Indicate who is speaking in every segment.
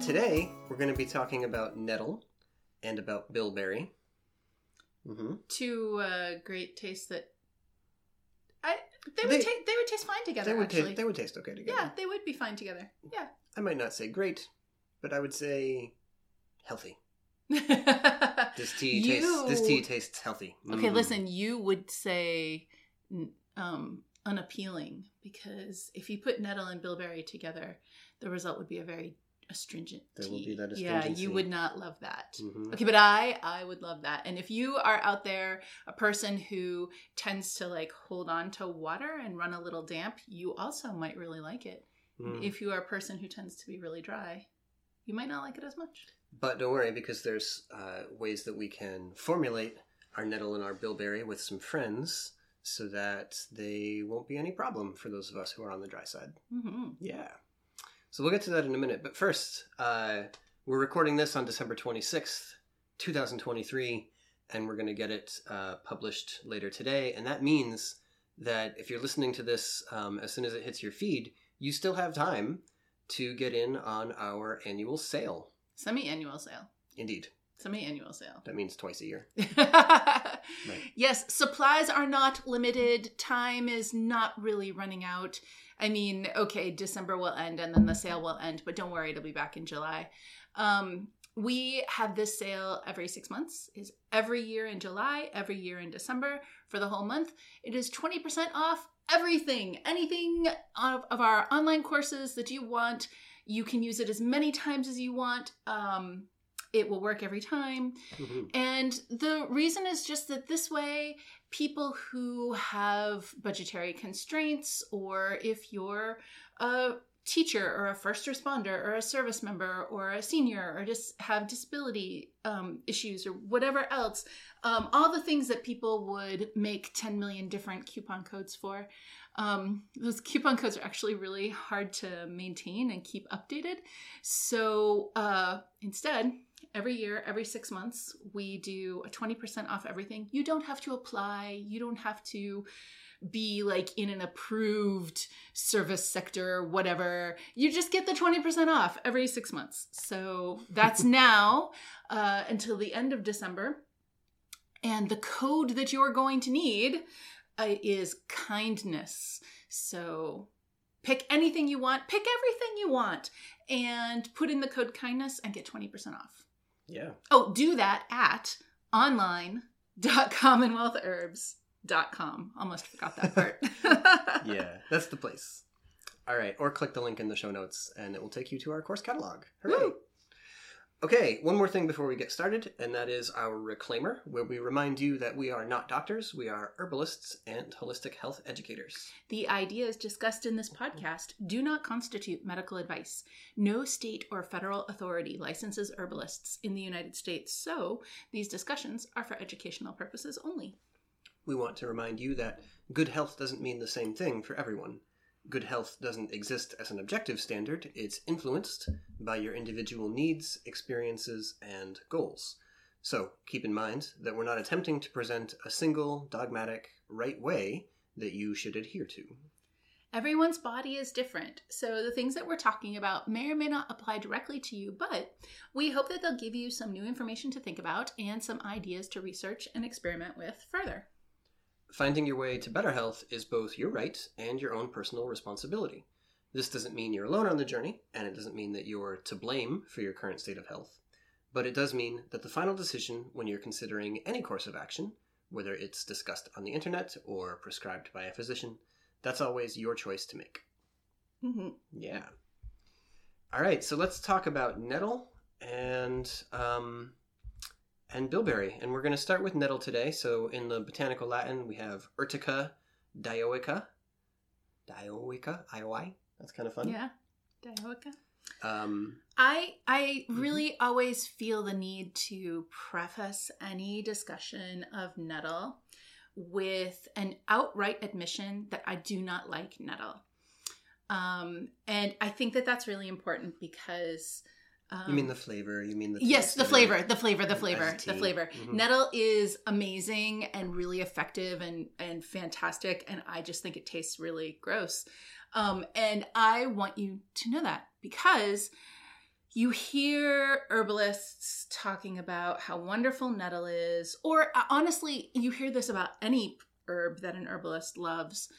Speaker 1: Today, we're going to be talking about nettle and about bilberry. Mm-hmm.
Speaker 2: Two uh, great tastes that I they would
Speaker 1: They-
Speaker 2: ta- they would taste fine together.
Speaker 1: They would,
Speaker 2: actually,
Speaker 1: taste, they would taste okay together.
Speaker 2: yeah, they would be fine together. Yeah.
Speaker 1: I might not say great, but I would say healthy. This tea tastes. This tea tastes healthy.
Speaker 2: Okay,
Speaker 1: Mm.
Speaker 2: listen, you would say um, unappealing because if you put nettle and bilberry together, the result would be a very astringent tea.
Speaker 1: There will be that
Speaker 2: Yeah, you would not love that.
Speaker 1: Mhm.
Speaker 2: Okay, but I I would love that. And if you are out there a person who tends to like hold on to water and run a little damp, you also might really like it.
Speaker 1: Mm.
Speaker 2: If you are a person who tends to be really dry, you might not like it as much.
Speaker 1: But don't worry, because there's uh, ways that we can formulate our nettle and our bilberry with some friends, so that they won't be any problem for those of us who are on the dry side.
Speaker 2: hmm
Speaker 1: Yeah. So we'll get to that in a minute. But first, uh, we're recording this on December 26th, 2023, and we're going to get it uh, published later today. And that means that if you're listening to this um, as soon as it hits your feed, you still have time to get in on our annual sale.
Speaker 2: Semi-annual sale.
Speaker 1: Indeed.
Speaker 2: Semi-annual sale.
Speaker 1: That means twice a year.
Speaker 2: Yes, supplies are not limited. Time is not really running out. I mean, okay, December will end and then the sale will end, but don't worry, it'll be back in July. Um, we have this sale every six months. Is every year in July, every year in December for the whole month. It is twenty percent off everything, anything of, of our online courses that you want. You can use it as many times as you want. Um, it will work every time.
Speaker 1: Mhm.
Speaker 2: And the reason is just that this way, people who have budgetary constraints, or if you're a teacher or a first responder or a service member or a senior or just have disability um, issues or whatever else, um, all the things that people would make 10 million different coupon codes for. Um, those coupon codes are actually really hard to maintain and keep updated. So uh, instead, every year, every six months, we do a 20% off everything. You don't have to apply, you don't have to be like in an approved service sector, whatever. You just get the 20% off every six months. So that's now uh, until the end of December. And the code that you're going to need uh, is kindness. So pick anything you want, pick everything you want, and put in the code kindness and get 20% off.
Speaker 1: Yeah.
Speaker 2: Oh, do that at online.commonwealthherbs.com. Almost forgot that part.
Speaker 1: Yeah. That's the place. All right. Or click the link in the show notes and it will take you to our course catalog. Hooray.
Speaker 2: Woo.
Speaker 1: Okay, one more thing before we get started, and that is our reclaimer, where we remind you that we are not doctors, we are herbalists and holistic health educators.
Speaker 2: The ideas discussed in this podcast do not constitute medical advice. No state or federal authority licenses herbalists in the United States, so these discussions are for educational purposes only.
Speaker 1: We want to remind you that good health doesn't mean the same thing for everyone. Good health doesn't exist as an objective standard, it's influenced by your individual needs, experiences, and goals. So keep in mind that we're not attempting to present a single dogmatic right way that you should adhere to.
Speaker 2: Everyone's body is different, so the things that we're talking about may or may not apply directly to you, but we hope that they'll give you some new information to think about and some ideas to research and experiment with further.
Speaker 1: Finding your way to better health is both your right and your own personal responsibility. This doesn't mean you're alone on the journey, and it doesn't mean that you're to blame for your current state of health. But it does mean that the final decision when you're considering any course of action, whether it's discussed on the internet or prescribed by a physician, that's always your choice to make.
Speaker 2: Mm-hmm.
Speaker 1: Yeah. All right, so let's talk about nettle and um, and bilberry, and we're going to start with nettle today. So in the botanical Latin, we have Urtica dioica. Dioica, ioi. That's kind of fun.
Speaker 2: Yeah. Dioica.
Speaker 1: Um,
Speaker 2: I I really always feel the need to preface any discussion of nettle with an outright admission that I do not like nettle. Um, and I think that that's really important because Um,
Speaker 1: You mean the flavor? You mean the
Speaker 2: yes, the flavor, the flavor, the flavor, the flavor.
Speaker 1: Mhm.
Speaker 2: Nettle is amazing and really effective and and fantastic, and I just think it tastes really gross. Um, and I want you to know that because you hear herbalists talking about how wonderful nettle is, or uh, honestly, you hear this about any herb that an herbalist loves.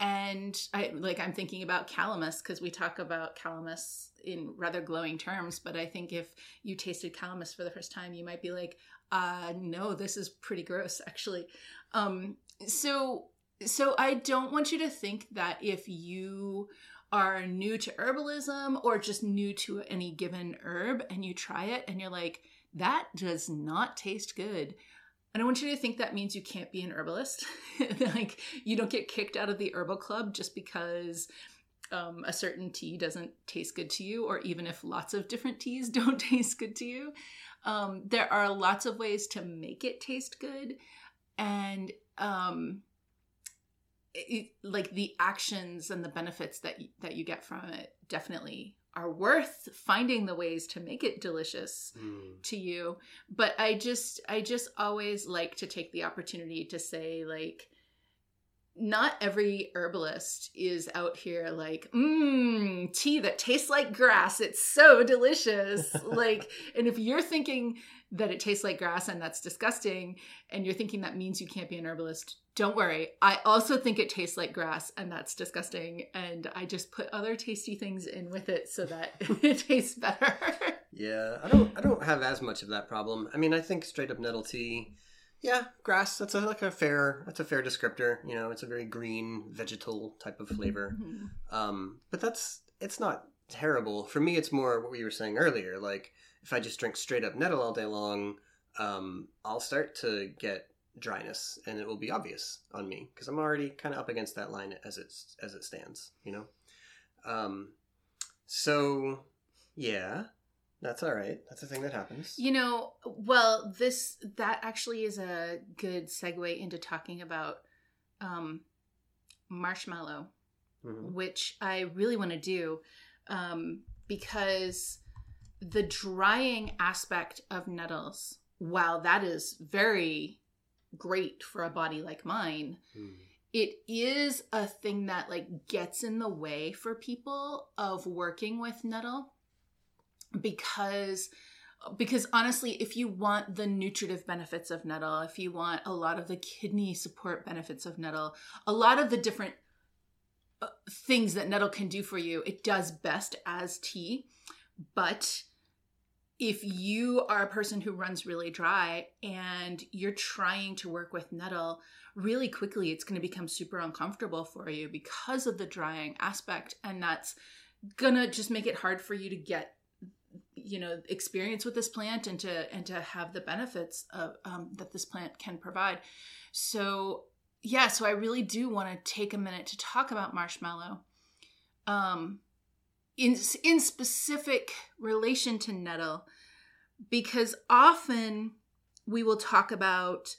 Speaker 2: And I like I'm thinking about calamus because we talk about calamus in rather glowing terms, but I think if you tasted calamus for the first time, you might be like, uh no, this is pretty gross actually. Um so so I don't want you to think that if you are new to herbalism or just new to any given herb and you try it and you're like, that does not taste good. I don't want you to think that means you can't be an herbalist. like you don't get kicked out of the herbal club just because um, a certain tea doesn't taste good to you, or even if lots of different teas don't taste good to you. Um, there are lots of ways to make it taste good, and um, it, like the actions and the benefits that you, that you get from it definitely are worth finding the ways to make it delicious
Speaker 1: Mm.
Speaker 2: to you but i just i just always like to take the opportunity to say like not every herbalist is out here like mmm tea that tastes like grass it's so delicious like and if you're thinking that it tastes like grass and that's disgusting and you're thinking that means you can't be an herbalist don't worry i also think it tastes like grass and that's disgusting and i just put other tasty things in with it so that it tastes better
Speaker 1: Yeah, I don't. I don't have as much of that problem. I mean, I think straight up nettle tea. Yeah, grass. That's a, like a fair. That's a fair descriptor. You know, it's a very green vegetal type of flavor.
Speaker 2: Mhm.
Speaker 1: Um, but that's it's not terrible. For me, it's more what we were saying earlier. Like if I just drink straight up nettle all day long, um, I'll start to get dryness, and it will be obvious on me because I'm already kind of up against that line as it's as it stands. You know. Um, so yeah, that's all right. That's a thing that happens.
Speaker 2: You know, well, this that actually is a good segue into talking about um, marshmallow,
Speaker 1: Mhm.
Speaker 2: which I really want to do um, because the drying aspect of nettles, while that is very great for a body like mine,
Speaker 1: Mm.
Speaker 2: it is a thing that like gets in the way for people of working with nettle because because honestly if you want the nutritive benefits of nettle if you want a lot of the kidney support benefits of nettle a lot of the different uh, things that nettle can do for you it does best as tea. But if you are a person who runs really dry and you're trying to work with nettle really quickly it's going to become super uncomfortable for you because of the drying aspect and that's gonna just make it hard for you to get you know experience with this plant and to and to have the benefits of um, that this plant can provide. So yeah so i really do want to take a minute to talk about marshmallow um in in specific relation to nettle because often we will talk about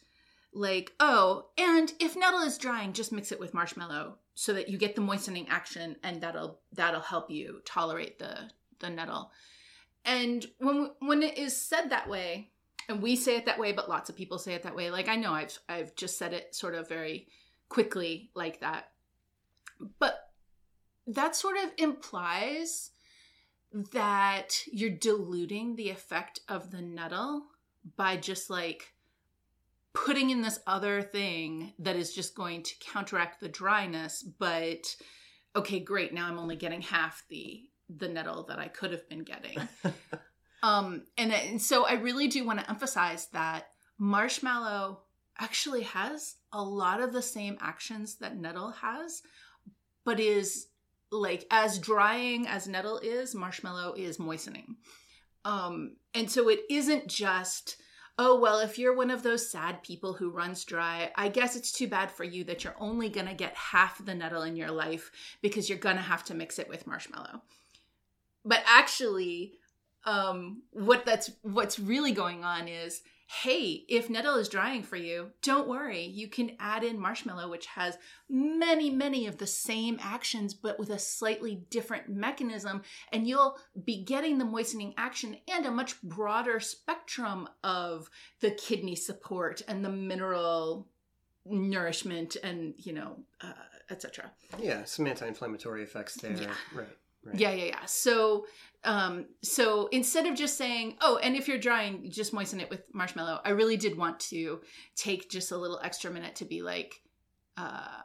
Speaker 2: like oh and if nettle is drying just mix it with marshmallow so that you get the moistening action and that'll that'll help you tolerate the the nettle and when when it is said that way and we say it that way but lots of people say it that way like i know i've i've just said it sort of very quickly like that. But that sort of implies that you're diluting the effect of the nettle by just like putting in this other thing that is just going to counteract the dryness but okay great now i'm only getting half the the nettle that i could have been getting. Um and, and so i really do want to emphasize that marshmallow actually has a lot of the same actions that nettle has but is like as drying as nettle is marshmallow is moistening. Um and so it isn't just oh well if you're one of those sad people who runs dry i guess it's too bad for you that you're only going to get half the nettle in your life because you're going to have to mix it with marshmallow but actually um what that's what's really going on is hey, if nettle is drying for you, don't worry. You can add in marshmallow, which has many, many of the same actions, but with a slightly different mechanism. And you'll be getting the moistening action and a much broader spectrum of the kidney support and the mineral nourishment and, you know, uh, etc.
Speaker 1: Yeah, some anti-inflammatory effects there.
Speaker 2: Yeah.
Speaker 1: Right. Right.
Speaker 2: Yeah, yeah, yeah. So, um, so instead of just saying, "Oh, and if you're drying, just moisten it with marshmallow," I really did want to take just a little extra minute to be like, uh,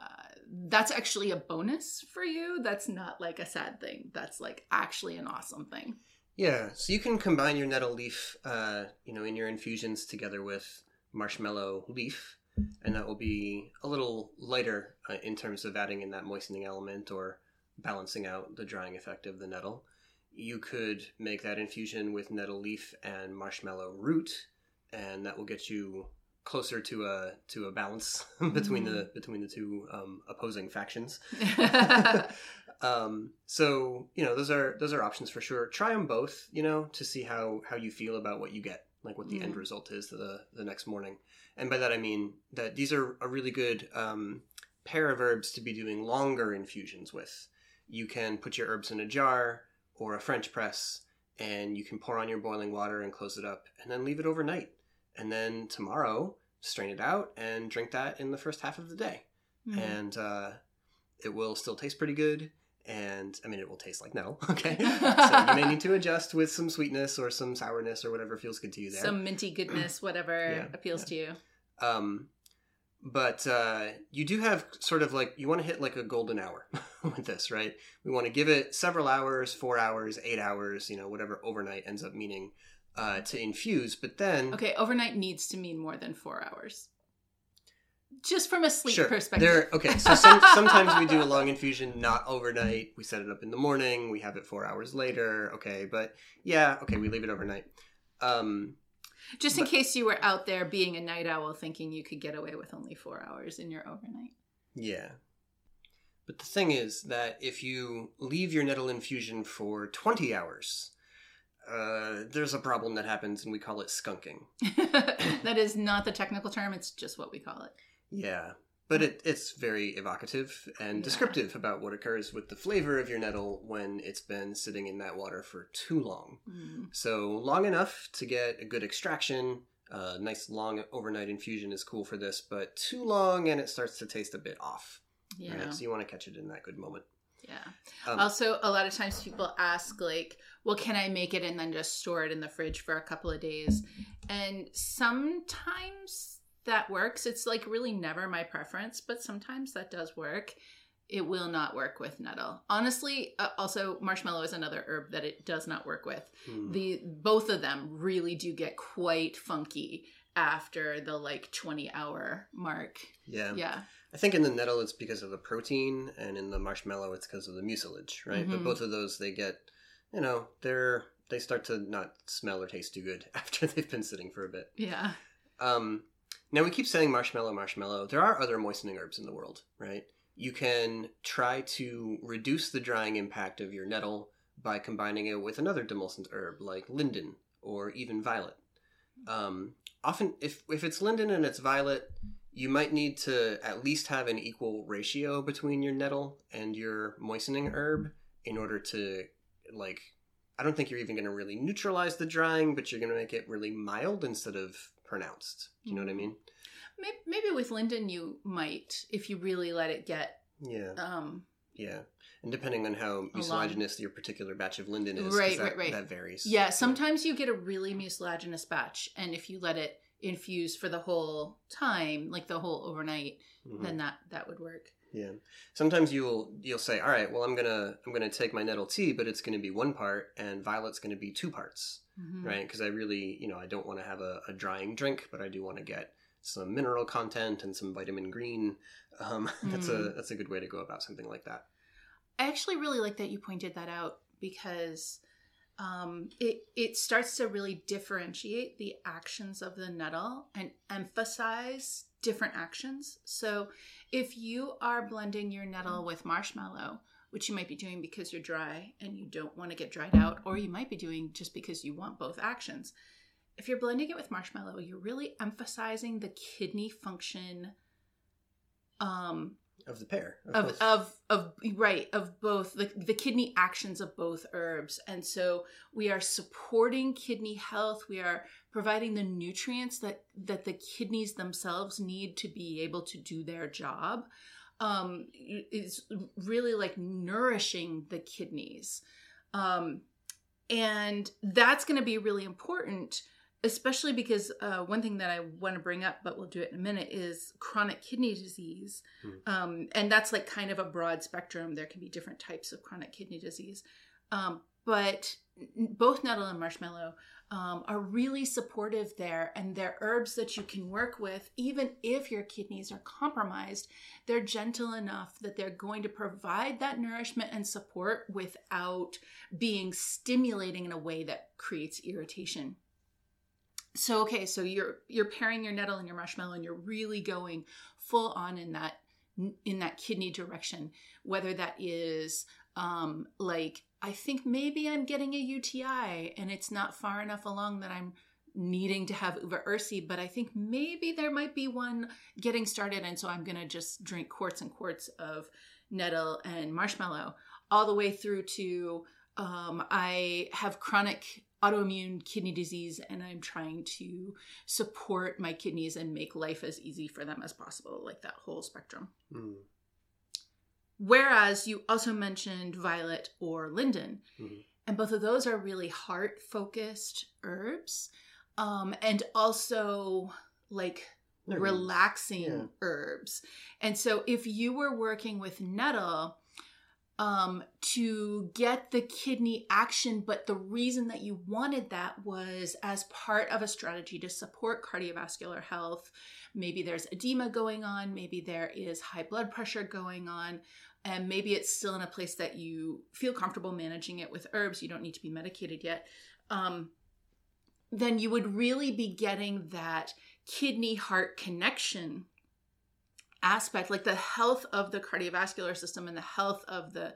Speaker 2: "That's actually a bonus for you. That's not like a sad thing. That's like actually an awesome thing."
Speaker 1: Yeah, so you can combine your nettle leaf, uh, you know, in your infusions together with marshmallow leaf, and that will be a little lighter uh, in terms of adding in that moistening element or balancing out the drying effect of the nettle. You could make that infusion with nettle leaf and marshmallow root, and that will get you closer to a to a balance between the between the two um, opposing factions. um, so you know those are those are options for sure. Try them both, you know, to see how how you feel about what you get, like what the end
Speaker 2: Mm.
Speaker 1: result is the the next morning. And by that I mean that these are a really good um, pair of herbs to be doing longer infusions with. You can put your herbs in a jar or a French press, and you can pour on your boiling water and close it up, and then leave it overnight. And then tomorrow, strain it out and drink that in the first half of the day
Speaker 2: Mhm.
Speaker 1: and uh, it will still taste pretty good. And I mean, it will taste like no. Okay, so you may need to adjust with some sweetness or some sourness or whatever feels good to you there.
Speaker 2: Some minty goodness, whatever
Speaker 1: Yeah,
Speaker 2: appeals to you.
Speaker 1: Um, but uh, you do have sort of like you want to hit like a golden hour with this, right? We want to give it several hours, four hours, eight hours, you know, whatever overnight ends up meaning uh, to infuse. But then,
Speaker 2: Okay, overnight needs to mean more than four hours. Just from a sleep
Speaker 1: sure,
Speaker 2: perspective.
Speaker 1: there. Okay, so some, sometimes we do a long infusion, not overnight. We set it up in the morning. We have it four hours later. Okay, but yeah, okay, we leave it overnight. Um,
Speaker 2: Just in
Speaker 1: But-
Speaker 2: case you were out there being a night owl thinking you could get away with only four hours in your overnight.
Speaker 1: Yeah. But the thing is that if you leave your nettle infusion for 20 hours, uh, there's a problem that happens and we call it skunking.
Speaker 2: that is not the technical term, it's just what we call it.
Speaker 1: Yeah. But it, it's very evocative and
Speaker 2: Yeah.
Speaker 1: descriptive about what occurs with the flavor of your nettle when it's been sitting in that water for too long.
Speaker 2: Mm.
Speaker 1: So, long enough to get a good extraction. A nice long overnight infusion is cool for this, but too long and it starts to taste a bit off.
Speaker 2: Yeah.
Speaker 1: Right? So, you want to catch it in that good moment.
Speaker 2: Yeah.
Speaker 1: Um,
Speaker 2: also, a lot of times people ask, like, well, can I make it and then just store it in the fridge for a couple of days? And sometimes that works. It's like really never my preference, but sometimes that does work. It will not work with nettle. Honestly, uh, also marshmallow is another herb that it does not work with.
Speaker 1: hmm.
Speaker 2: The both of them really do get quite funky after the like 20 hour mark.
Speaker 1: yeah.
Speaker 2: Yeah.
Speaker 1: I think in the nettle it's because of the protein, and in the marshmallow it's because of the mucilage, right? But
Speaker 2: Mhm.
Speaker 1: both of those they get, you know, they're they start to not smell or taste too good after they've been sitting for a bit.
Speaker 2: Yeah.
Speaker 1: Um, now we keep saying marshmallow, marshmallow. There are other moistening herbs in the world, right? You can try to reduce the drying impact of your nettle by combining it with another demulcent herb like linden or even violet. Um, often, if if it's linden and it's violet, you might need to at least have an equal ratio between your nettle and your moistening herb in order to like. I don't think you're even going to really neutralize the drying, but you're going to make it really mild instead of pronounced. Do you know what I mean?
Speaker 2: Maybe, maybe with linden you might if you really let it get
Speaker 1: Yeah,
Speaker 2: um
Speaker 1: yeah. And depending on how mucilaginous your particular batch of linden is,
Speaker 2: Right,
Speaker 1: that,
Speaker 2: right, right.
Speaker 1: that varies.
Speaker 2: yeah sometimes you get a really mucilaginous batch and if you let it infuse for the whole time like the whole overnight
Speaker 1: Mhm.
Speaker 2: then that that would work
Speaker 1: Yeah. Sometimes you'll you'll say, "All right, well, I'm gonna I'm gonna take my nettle tea, but it's gonna be one part, and violet's gonna be two parts,
Speaker 2: Mhm.
Speaker 1: right? Because I really, you know, I don't want to have a, a drying drink, but I do want to get some mineral content and some vitamin green. Um, that's a
Speaker 2: Mm.
Speaker 1: that's a good way to go about something like that.
Speaker 2: I actually really like that you pointed that out because um, it it starts to really differentiate the actions of the nettle and emphasize different actions. So if you are blending your nettle with marshmallow, which you might be doing because you're dry and you don't want to get dried out, or you might be doing just because you want both actions. if you're blending it with marshmallow, you're really emphasizing the kidney function um
Speaker 1: of the pair
Speaker 2: of
Speaker 1: both.
Speaker 2: of of right of both the, the kidney actions of both herbs. And so we are supporting kidney health. We are providing the nutrients that that the kidneys themselves need to be able to do their job um is really like nourishing the kidneys. Um and that's going to be really important especially because uh, one thing that I want to bring up, but we'll do it in a minute, is chronic kidney disease.
Speaker 1: Hmm.
Speaker 2: Um, and that's like kind of a broad spectrum. There can be different types of chronic kidney disease. Um, but both nettle and marshmallow um, are really supportive there. And they're herbs that you can work with, even if your kidneys are compromised. They're gentle enough that they're going to provide that nourishment and support without being stimulating in a way that creates irritation so okay so you're you're pairing your nettle and your marshmallow and you're really going full on in that in that kidney direction whether that is um like i think maybe i'm getting a uti and it's not far enough along that i'm needing to have uva ursi but i think maybe there might be one getting started and so i'm to just drink quarts and quarts of nettle and marshmallow all the way through to um, i have chronic autoimmune kidney disease and I'm trying to support my kidneys and make life as easy for them as possible, like that whole spectrum.
Speaker 1: Mm.
Speaker 2: Whereas you also mentioned violet or linden,
Speaker 1: Mhm.
Speaker 2: and both of those are really heart focused herbs um, and also like relaxing
Speaker 1: Yeah.
Speaker 2: herbs. And so if you were working with nettle, um, to get the kidney action, but the reason that you wanted that was as part of a strategy to support cardiovascular health. Maybe there's edema going on, maybe there is high blood pressure going on, and maybe it's still in a place that you feel comfortable managing it with herbs. You don't need to be medicated yet. Um, then you would really be getting that kidney heart connection aspect, like the health of the cardiovascular system and the health of the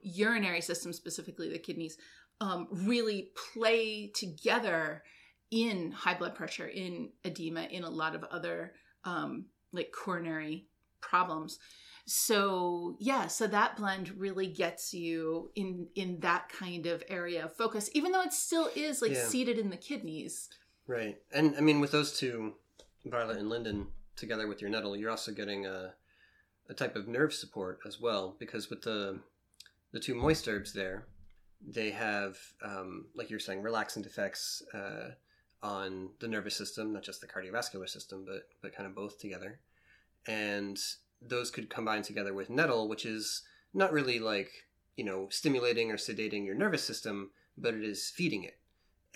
Speaker 2: urinary system, specifically the kidneys, um, really play together in high blood pressure, in edema, in a lot of other um, like coronary problems. So yeah, so that blend really gets you in in that kind of area of focus, even though it still is like
Speaker 1: Yeah.
Speaker 2: seated in the kidneys.
Speaker 1: Right. And I mean, with those two, violet and linden, together with your nettle, you're also getting a, a type of nerve support as well, because with the the two moist herbs there, they have, um, like you're saying, relaxant effects uh, on the nervous system, not just the cardiovascular system, but but kind of both together. And those could combine together with nettle, which is not really like you know stimulating or sedating your nervous system, but it is feeding it.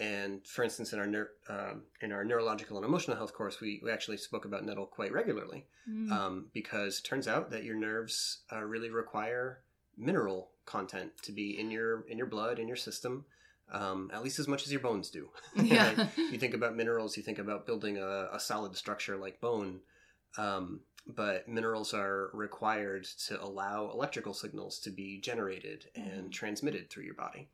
Speaker 1: And for instance, in our neur- um, in our neurological and emotional health course, we, we actually spoke about nettle quite regularly
Speaker 2: Mm.
Speaker 1: um, because it turns out that your nerves uh, really require mineral content to be in your in your blood in your system, um, at least as much as your bones do.
Speaker 2: yeah.
Speaker 1: Right? you think about minerals, you think about building a, a solid structure like bone. Um, but minerals are required to allow electrical signals to be generated and
Speaker 2: Mhm.
Speaker 1: transmitted through your body.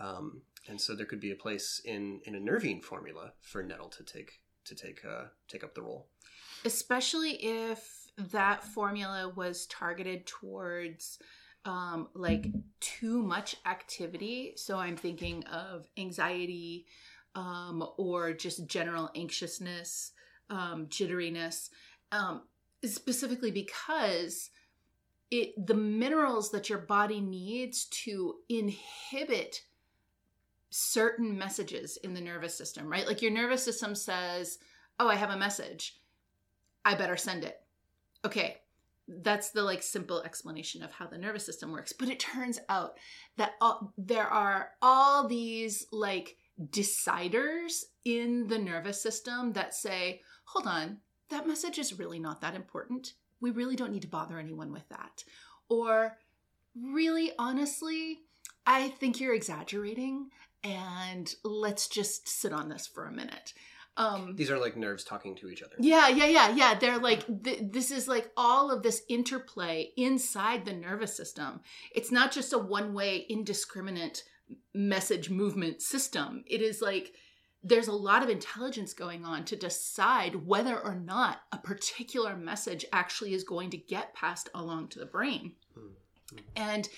Speaker 1: Um, and so there could be a place in, in a nervine formula for nettle to take to take uh, take up the role.
Speaker 2: especially if that formula was targeted towards um, like too much activity. So I'm thinking of anxiety um, or just general anxiousness, um, jitteriness, um, specifically because it the minerals that your body needs to inhibit certain messages in the nervous system, right? Like your nervous system says, "Oh, I have a message." I better send it. Okay, that's the like simple explanation of how the nervous system works. But it turns out that all, there are all these like deciders in the nervous system that say, hold on, that message is really not that important. We really don't need to bother anyone with that. Or, really, honestly, I think you're exaggerating and let's just sit on this for a minute. Um,
Speaker 1: These are like nerves talking to each other.
Speaker 2: yeah, yeah, yeah, yeah. They're like, th- this is like all of this interplay inside the nervous system. It's not just a one way, indiscriminate message movement system. It is like there's a lot of intelligence going on to decide whether or not a particular message actually is going to get passed along to the brain.
Speaker 1: Mm-hmm.
Speaker 2: And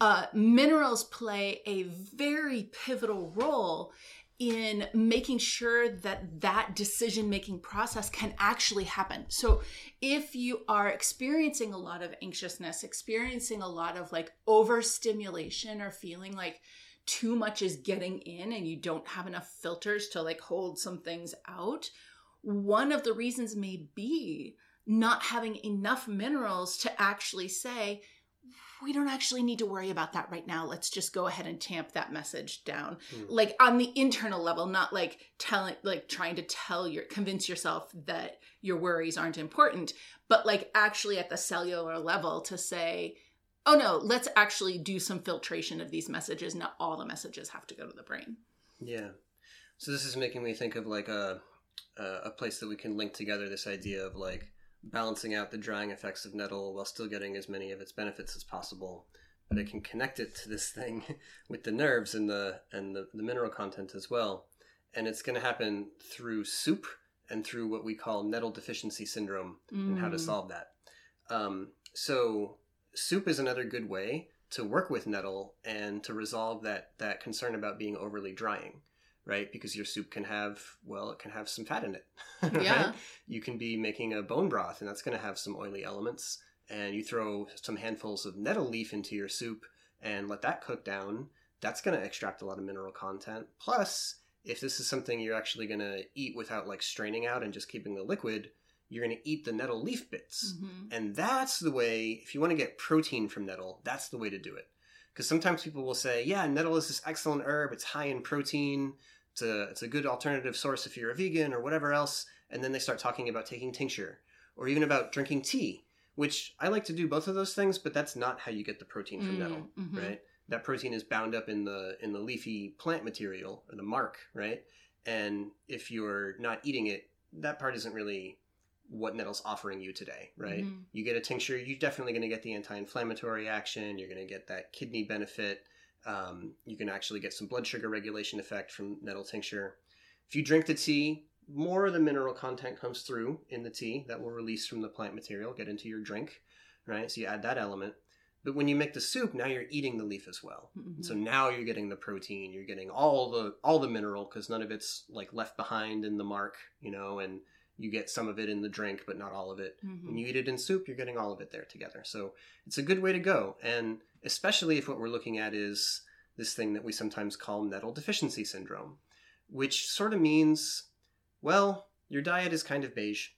Speaker 2: uh, minerals play a very pivotal role in making sure that that decision making process can actually happen. So if you are experiencing a lot of anxiousness, experiencing a lot of like overstimulation or feeling like too much is getting in and you don't have enough filters to like hold some things out, one of the reasons may be not having enough minerals to actually say, we don't actually need to worry about that right now. Let's just go ahead and tamp that message down.
Speaker 1: Mm.
Speaker 2: Like on the internal level, not like telling, like trying to tell your, convince yourself that your worries aren't important, but like actually at the cellular level to say, oh no, let's actually do some filtration of these messages. Not all the messages have to go to the brain.
Speaker 1: Yeah. So this is making me think of like a a place that we can link together this idea of like balancing out the drying effects of nettle while still getting as many of its benefits as possible. But it can connect it to this thing with the nerves and the and the, the mineral content as well. And it's going to happen through soup and through what we call nettle deficiency syndrome mm. and how to
Speaker 2: Mm.
Speaker 1: solve that. Um, so soup is another good way to work with nettle and to resolve that that concern about being overly drying right because your soup can have well it can have some fat in it right?
Speaker 2: Yeah.
Speaker 1: you can be making a bone broth and that's going to have some oily elements and you throw some handfuls of nettle leaf into your soup and let that cook down that's going to extract a lot of mineral content plus if this is something you're actually going to eat without like straining out and just keeping the liquid you're going to eat the nettle leaf bits
Speaker 2: Mm-hmm.
Speaker 1: and that's the way, if you want to get protein from nettle, that's the way to do it. Because sometimes people will say, yeah, nettle is this excellent herb. It's high in protein. It's a, it's a good alternative source if you're a vegan or whatever else. And then they start talking about taking tincture or even about drinking tea, which I like to do both of those things, but that's not how you get the protein from
Speaker 2: Mm,
Speaker 1: nettle,
Speaker 2: mhm.
Speaker 1: right? That protein is bound up in the in the leafy plant material or the marc, right? And if you're not eating it, that part isn't really what nettle's offering you today, right?
Speaker 2: Mhm.
Speaker 1: You get a tincture, you're definitely going to get the anti-inflammatory action. You're going to get that kidney benefit. Um, you can actually get some blood sugar regulation effect from nettle tincture. If you drink the tea, more of the mineral content comes through in the tea that will release from the plant material, get into your drink, right? So you add that element. But when you make the soup, now you're eating the leaf as well.
Speaker 2: Mhm.
Speaker 1: So now you're getting the protein, you're getting all the all the mineral because none of it's like left behind in the marc, you know, and you get some of it in the drink, but not all of it.
Speaker 2: Mhm.
Speaker 1: When you eat it in soup, you're getting all of it there together. So it's a good way to go. And especially if what we're looking at is this thing that we sometimes call nettle deficiency syndrome, which sort of means, well, your diet is kind of beige.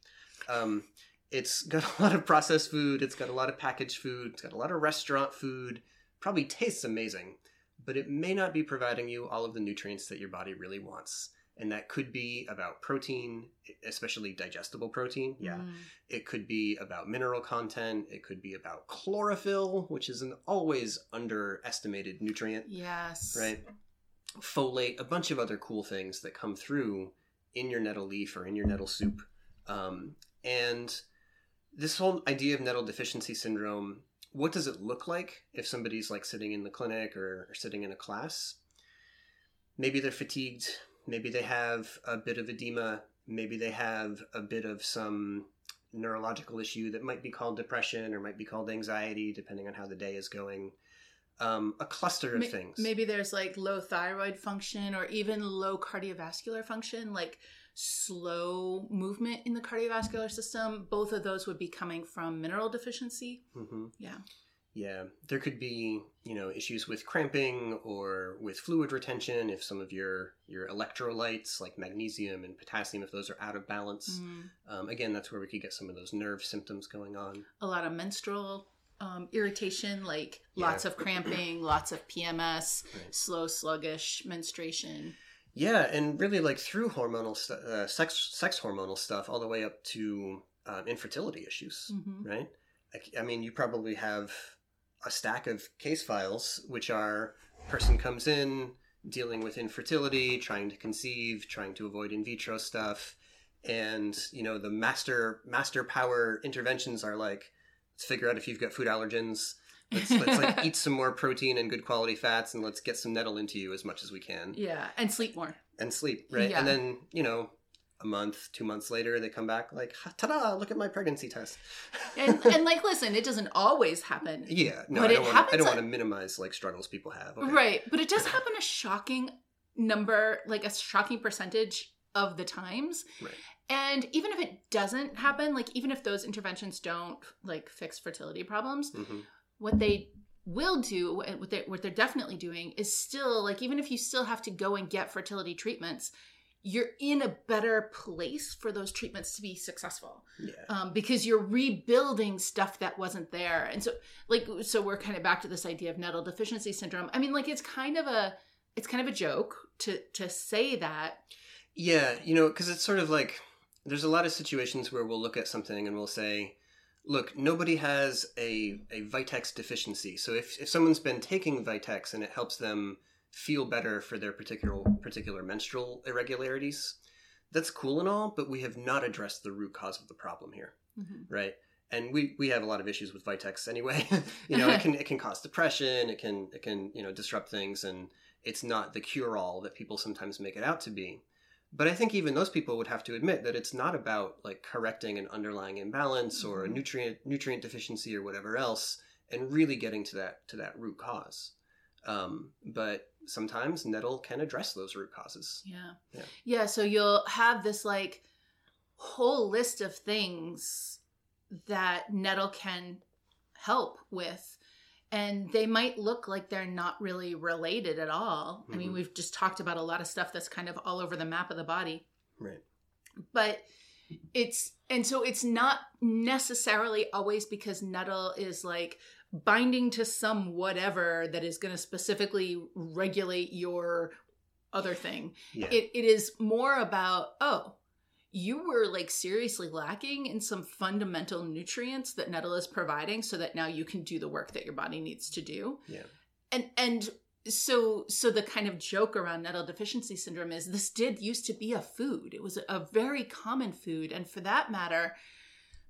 Speaker 1: Um, it's got a lot of processed food, it's got a lot of packaged food, it's got a lot of restaurant food, probably tastes amazing, but it may not be providing you all of the nutrients that your body really wants. And that could be about protein, especially digestible protein. Yeah.
Speaker 2: Mm.
Speaker 1: It could be about mineral content. It could be about chlorophyll, which is an always underestimated nutrient,
Speaker 2: Yes.
Speaker 1: right? Folate, a bunch of other cool things that come through in your nettle leaf or in your nettle soup. Um, and this whole idea of nettle deficiency syndrome, what does it look like if somebody's like sitting in the clinic or, or sitting in a class? Maybe they're fatigued. Maybe they have a bit of edema. Maybe they have a bit of some neurological issue that might be called depression or might be called anxiety, depending on how the day is going. Um, a cluster of
Speaker 2: Ma-
Speaker 1: things.
Speaker 2: Maybe there's like low thyroid function or even low cardiovascular function, like slow movement in the cardiovascular system. Both of those would be coming from mineral deficiency.
Speaker 1: hmm
Speaker 2: Yeah.
Speaker 1: Yeah, there could be you know issues with cramping or with fluid retention if some of your your electrolytes like magnesium and potassium if those are out of balance.
Speaker 2: Mm.
Speaker 1: Um, again, that's where we could get some of those nerve symptoms going on.
Speaker 2: A lot of menstrual um, irritation, like
Speaker 1: Yeah.
Speaker 2: lots of cramping, lots of PMS,
Speaker 1: Right.
Speaker 2: slow, sluggish menstruation.
Speaker 1: Yeah, and really like through hormonal stu- uh, sex sex hormonal stuff all the way up to um, infertility issues,
Speaker 2: Mhm.
Speaker 1: right? Like, I mean, you probably have a stack of case files which are person comes in dealing with infertility, trying to conceive, trying to avoid in vitro stuff, and you know the master master power interventions are like let's figure out if you've got food allergens. Let's, let's like eat some more protein and good quality fats, and let's get some nettle into you as much as we can
Speaker 2: Yeah, and sleep more.
Speaker 1: and sleep, right?
Speaker 2: Yeah.
Speaker 1: And then, you know, a month, two months later, they come back like, ta-da! Look at my pregnancy test.
Speaker 2: and and like listen it doesn't always happen
Speaker 1: yeah, no,
Speaker 2: But
Speaker 1: I don't, want, I don't want to minimize like struggles people have. Okay.
Speaker 2: right but it does happen a shocking number like a shocking percentage of the times
Speaker 1: Right.
Speaker 2: and even if it doesn't happen like even if those interventions don't like fix fertility problems
Speaker 1: hmm
Speaker 2: what they will do what they what they're definitely doing is still like even if you still have to go and get fertility treatments you're in a better place for those treatments to be successful
Speaker 1: Yeah.
Speaker 2: um, because you're rebuilding stuff that wasn't there and so like so we're kind of back to this idea of nettle deficiency syndrome i mean like it's kind of a it's kind of a joke to to say that
Speaker 1: Yeah, you know, because it's sort of like there's a lot of situations where we'll look at something and we'll say, look, nobody has a, a Vitex deficiency. So if, if someone's been taking Vitex and it helps them feel better for their particular particular menstrual irregularities, that's cool and all, but we have not addressed the root cause of the problem here, mm-hmm. right? And we, we have a lot of issues with Vitex anyway. you know, it can it can cause depression, it can it can, you know, disrupt things and it's not the cure all that people sometimes make it out to be. But I think even those people would have to admit that it's not about like correcting an underlying imbalance or a nutrient nutrient deficiency or whatever else, and really getting to that to that root cause. Um, but sometimes nettle can address those root causes.
Speaker 2: yeah
Speaker 1: Yeah.
Speaker 2: yeah so you'll have this like whole list of things that nettle can help with and they might look like they're not really related at all i mean
Speaker 1: Mhm.
Speaker 2: we've just talked about a lot of stuff that's kind of all over the map of the body
Speaker 1: Right.
Speaker 2: but it's and so it's not necessarily always because nettle is like binding to some whatever that is going to specifically regulate your other thing.
Speaker 1: Yeah.
Speaker 2: it, it is more about oh you were like seriously lacking in some fundamental nutrients that nettle is providing so that now you can do the work that your body needs to do.
Speaker 1: Yeah.
Speaker 2: and and so so the kind of joke around nettle deficiency syndrome is this did used to be a food. It was a very common food. And for that matter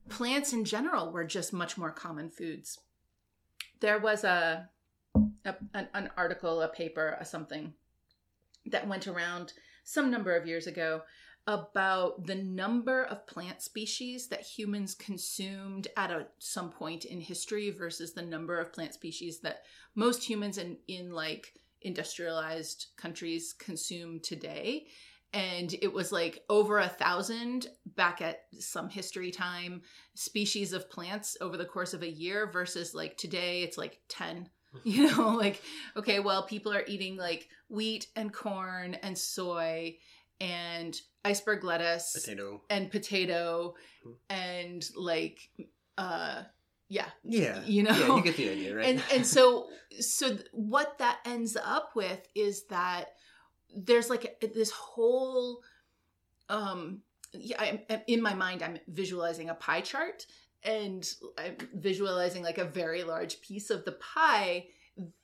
Speaker 2: plants in general were just much more common foods there was a, a an, an article a paper a something that went around some number of years ago about the number of plant species that humans consumed at a, some point in history versus the number of plant species that most humans in, in like industrialized countries consume today and it was like over a thousand back at some history time species of plants over the course of a year versus like today it's like 10 you know like okay well people are eating like wheat and corn and soy and iceberg lettuce
Speaker 1: Potato.
Speaker 2: and potato
Speaker 1: Mhm.
Speaker 2: and like uh yeah
Speaker 1: Yeah.
Speaker 2: you know
Speaker 1: Yeah, you get the idea, right?
Speaker 2: and and so so th- what that ends up with is that there's like this whole um yeah I'm, I'm- in my mind i'm visualizing a pie chart and i'm visualizing like a very large piece of the pie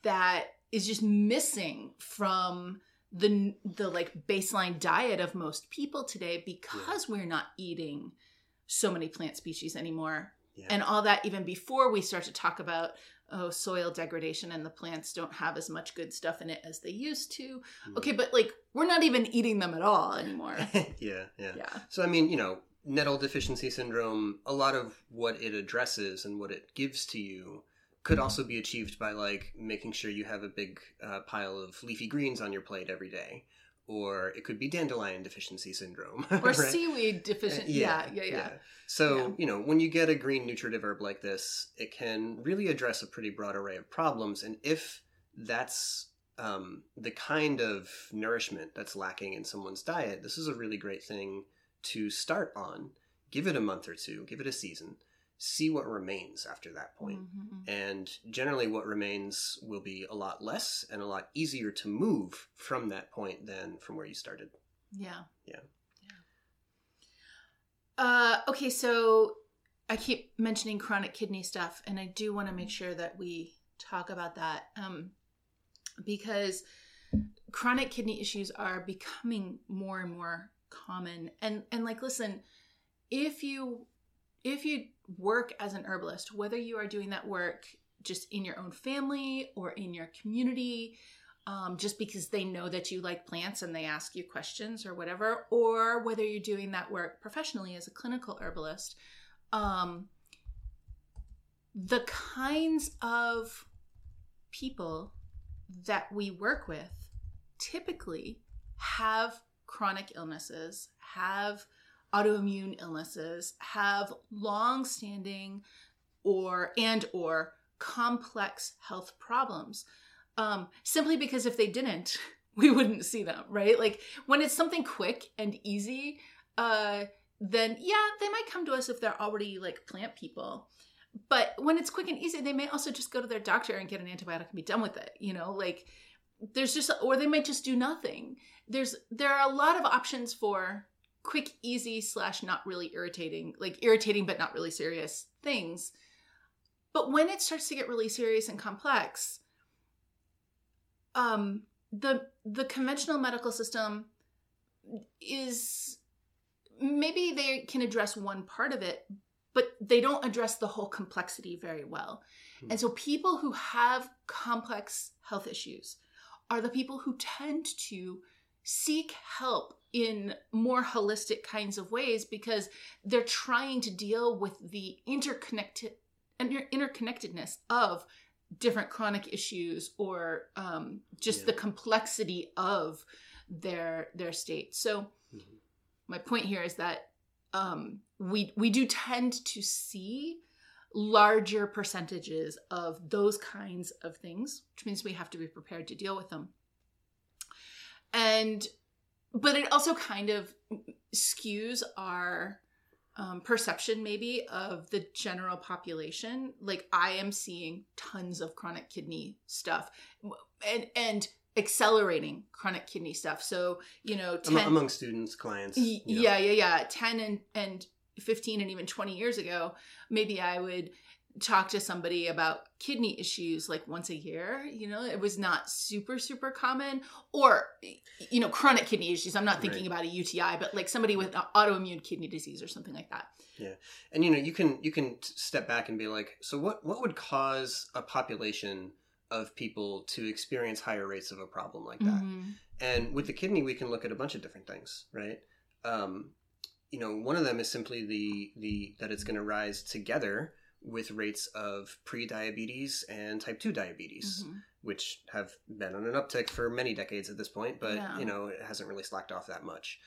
Speaker 2: that is just missing from the the like baseline diet of most people today because we're not eating so many plant species anymore
Speaker 1: yeah.
Speaker 2: and all that even before we start to talk about oh soil degradation and the plants don't have as much good stuff in it as they used to
Speaker 1: Mhm.
Speaker 2: okay but like we're not even eating them at all anymore
Speaker 1: yeah, yeah.
Speaker 2: yeah
Speaker 1: So I mean, you know, nettle deficiency syndrome, a lot of what it addresses and what it gives to you could also be achieved by like making sure you have a big uh, pile of leafy greens on your plate every day. Or it could be dandelion deficiency syndrome.
Speaker 2: or
Speaker 1: right?
Speaker 2: seaweed deficient yeah yeah yeah,
Speaker 1: So,
Speaker 2: Yeah.
Speaker 1: you know, when you get a green nutritive herb like this, it can really address a pretty broad array of problems. And if that's um, the kind of nourishment that's lacking in someone's diet, this is a really great thing to start on. Give it a month or two, give it a season, see what remains after that point.
Speaker 2: Mhm.
Speaker 1: And generally, what remains will be a lot less and a lot easier to move from that point than from where you started.
Speaker 2: yeah
Speaker 1: Yeah.
Speaker 2: yeah uh okay so i keep mentioning chronic kidney stuff and i do want to make sure that we talk about that um because chronic kidney issues are becoming more and more common and and like listen if you if you work as an herbalist whether you are doing that work just in your own family or in your community um, just because they know that you like plants and they ask you questions or whatever, or whether you're doing that work professionally as a clinical herbalist, um, the kinds of people that we work with typically have chronic illnesses, have autoimmune illnesses, have long-standing or and or complex health problems um, simply because if they didn't, we wouldn't see them, right? Like when it's something quick and easy, uh, then yeah, they might come to us if they're already like plant people. But when it's quick and easy, they may also just go to their doctor and get an antibiotic and be done with it. You know, like there's just, or they might just do nothing. There's there are a lot of options for quick, easy slash not really irritating, like irritating but not really serious things. But when it starts to get really serious and complex, um, the the conventional medical system is maybe they can address one part of it, but they don't address the whole complexity very well. Hmm. And so people who have complex health issues are the people who tend to seek help in more holistic kinds of ways because they're trying to deal with the interconnected interconnectedness of different chronic issues or um, just yeah. the complexity of their their state. So mm-hmm. my point here is that um, we we do tend to see larger percentages of those kinds of things, which means we have to be prepared to deal with them. And but it also kind of skews our um, perception maybe of the general population. Like i am seeing tons of chronic kidney stuff and and accelerating chronic kidney stuff. So you know
Speaker 1: 10, among students clients
Speaker 2: y- yeah yeah yeah. 10 and and 15 and even 20 years ago maybe i would talk to somebody about kidney issues like once a year you know it was not super super common. Or you know chronic kidney issues. I'm not thinking right. about a uti but like somebody with autoimmune kidney disease or something like that.
Speaker 1: Yeah. And you know you can you can step back and be like so what what would cause a population of people to experience higher rates of a problem like that? Mm-hmm. and with the kidney we can look at a bunch of different things right? Um you know one of them is simply the the that it's going to rise together with rates of pre-diabetes and type 2 diabetes mm-hmm. which have been on an uptick for many decades at this point but yeah. you know it hasn't really slacked off that much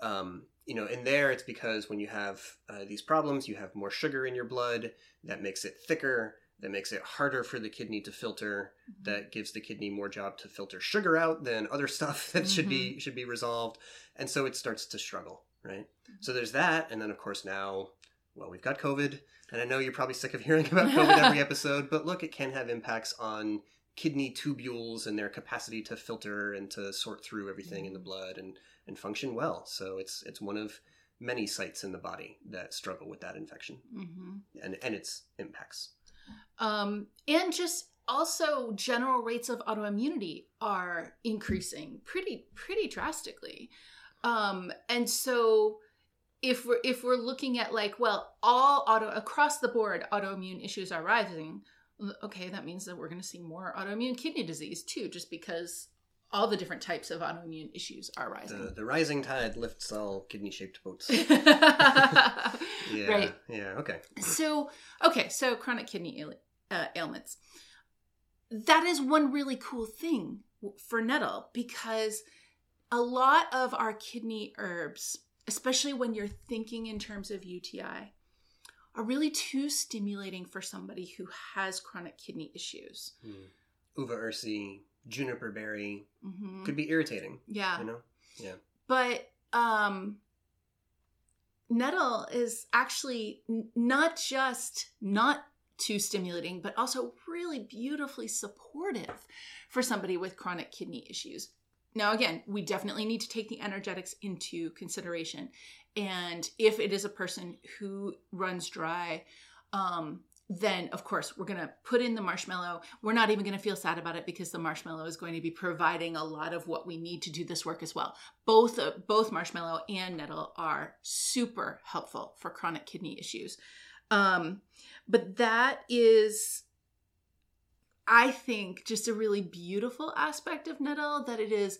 Speaker 1: um, you know in there it's because when you have uh, these problems you have more sugar in your blood that makes it thicker that makes it harder for the kidney to filter mm-hmm. that gives the kidney more job to filter sugar out than other stuff that mm-hmm. should be mm-hmm. should be resolved and so it starts to struggle right so mm-hmm. there's that and then of course now well we've got covid and I know you're probably sick of hearing about COVID every episode, but look, it can have impacts on kidney tubules and their capacity to filter and to sort through everything in the blood and, and function well. So it's it's one of many sites in the body that struggle with that infection mm-hmm. and, and its impacts.
Speaker 2: Um, and just also general rates of autoimmunity are increasing pretty pretty drastically. Um, and so if we're if we're looking at like well all auto across the board autoimmune issues are rising okay that means that we're going to see more autoimmune kidney disease too just because all the different types of autoimmune issues are rising.
Speaker 1: the, the rising tide lifts all kidney shaped boats. Yeah right. yeah okay.
Speaker 2: So okay so chronic kidney ail- uh, ailments. That is one really cool thing for nettle because a lot of our kidney herbs especially when you're thinking in terms of UTI, are really too stimulating for somebody who has chronic kidney issues.
Speaker 1: Mm. Uva ursi, juniper berry mm-hmm. could be irritating.
Speaker 2: Yeah.
Speaker 1: You know? Yeah.
Speaker 2: But um nettle is actually n- not just not too stimulating, but also really beautifully supportive for somebody with chronic kidney issues. Now, again, we definitely need to take the energetics into consideration. And if it is a person who runs dry, um, then of course we're going to put in the marshmallow. We're not even going to feel sad about it because the marshmallow is going to be providing a lot of what we need to do this work as well. Both uh, both marshmallow and nettle are super helpful for chronic kidney issues. Um, but that is I think just a really beautiful aspect of nettle that it is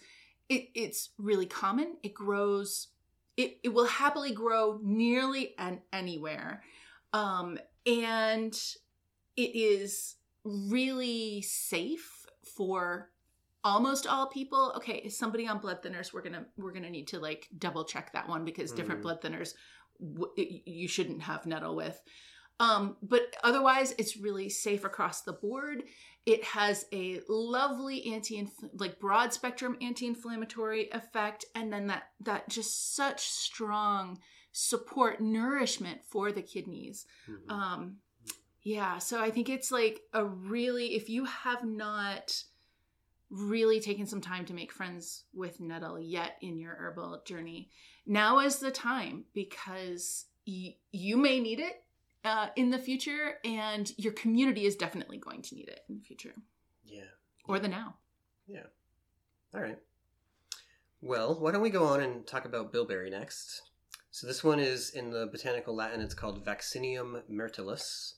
Speaker 2: it, it's really common. It grows it, it will happily grow nearly and anywhere. Um, and it is really safe for almost all people okay somebody on blood thinners we're gonna we're gonna need to like double check that one because different
Speaker 1: Mhm.
Speaker 2: blood thinners w- you shouldn't have nettle with um but otherwise it's really safe across the board it has a lovely anti like broad spectrum anti-inflammatory effect and then that that just such strong support nourishment for the kidneys
Speaker 1: Mhm.
Speaker 2: um yeah so i think it's like a really if you have not really taken some time to make friends with nettle yet in your herbal journey now is the time because you may need it uh, in the future and your community is definitely going to need it in the future
Speaker 1: yeah.
Speaker 2: or the now Yeah.
Speaker 1: All right. Well, why don't we go on and talk about bilberry next? So this one is in the botanical Latin. It's called Vaccinium myrtillus,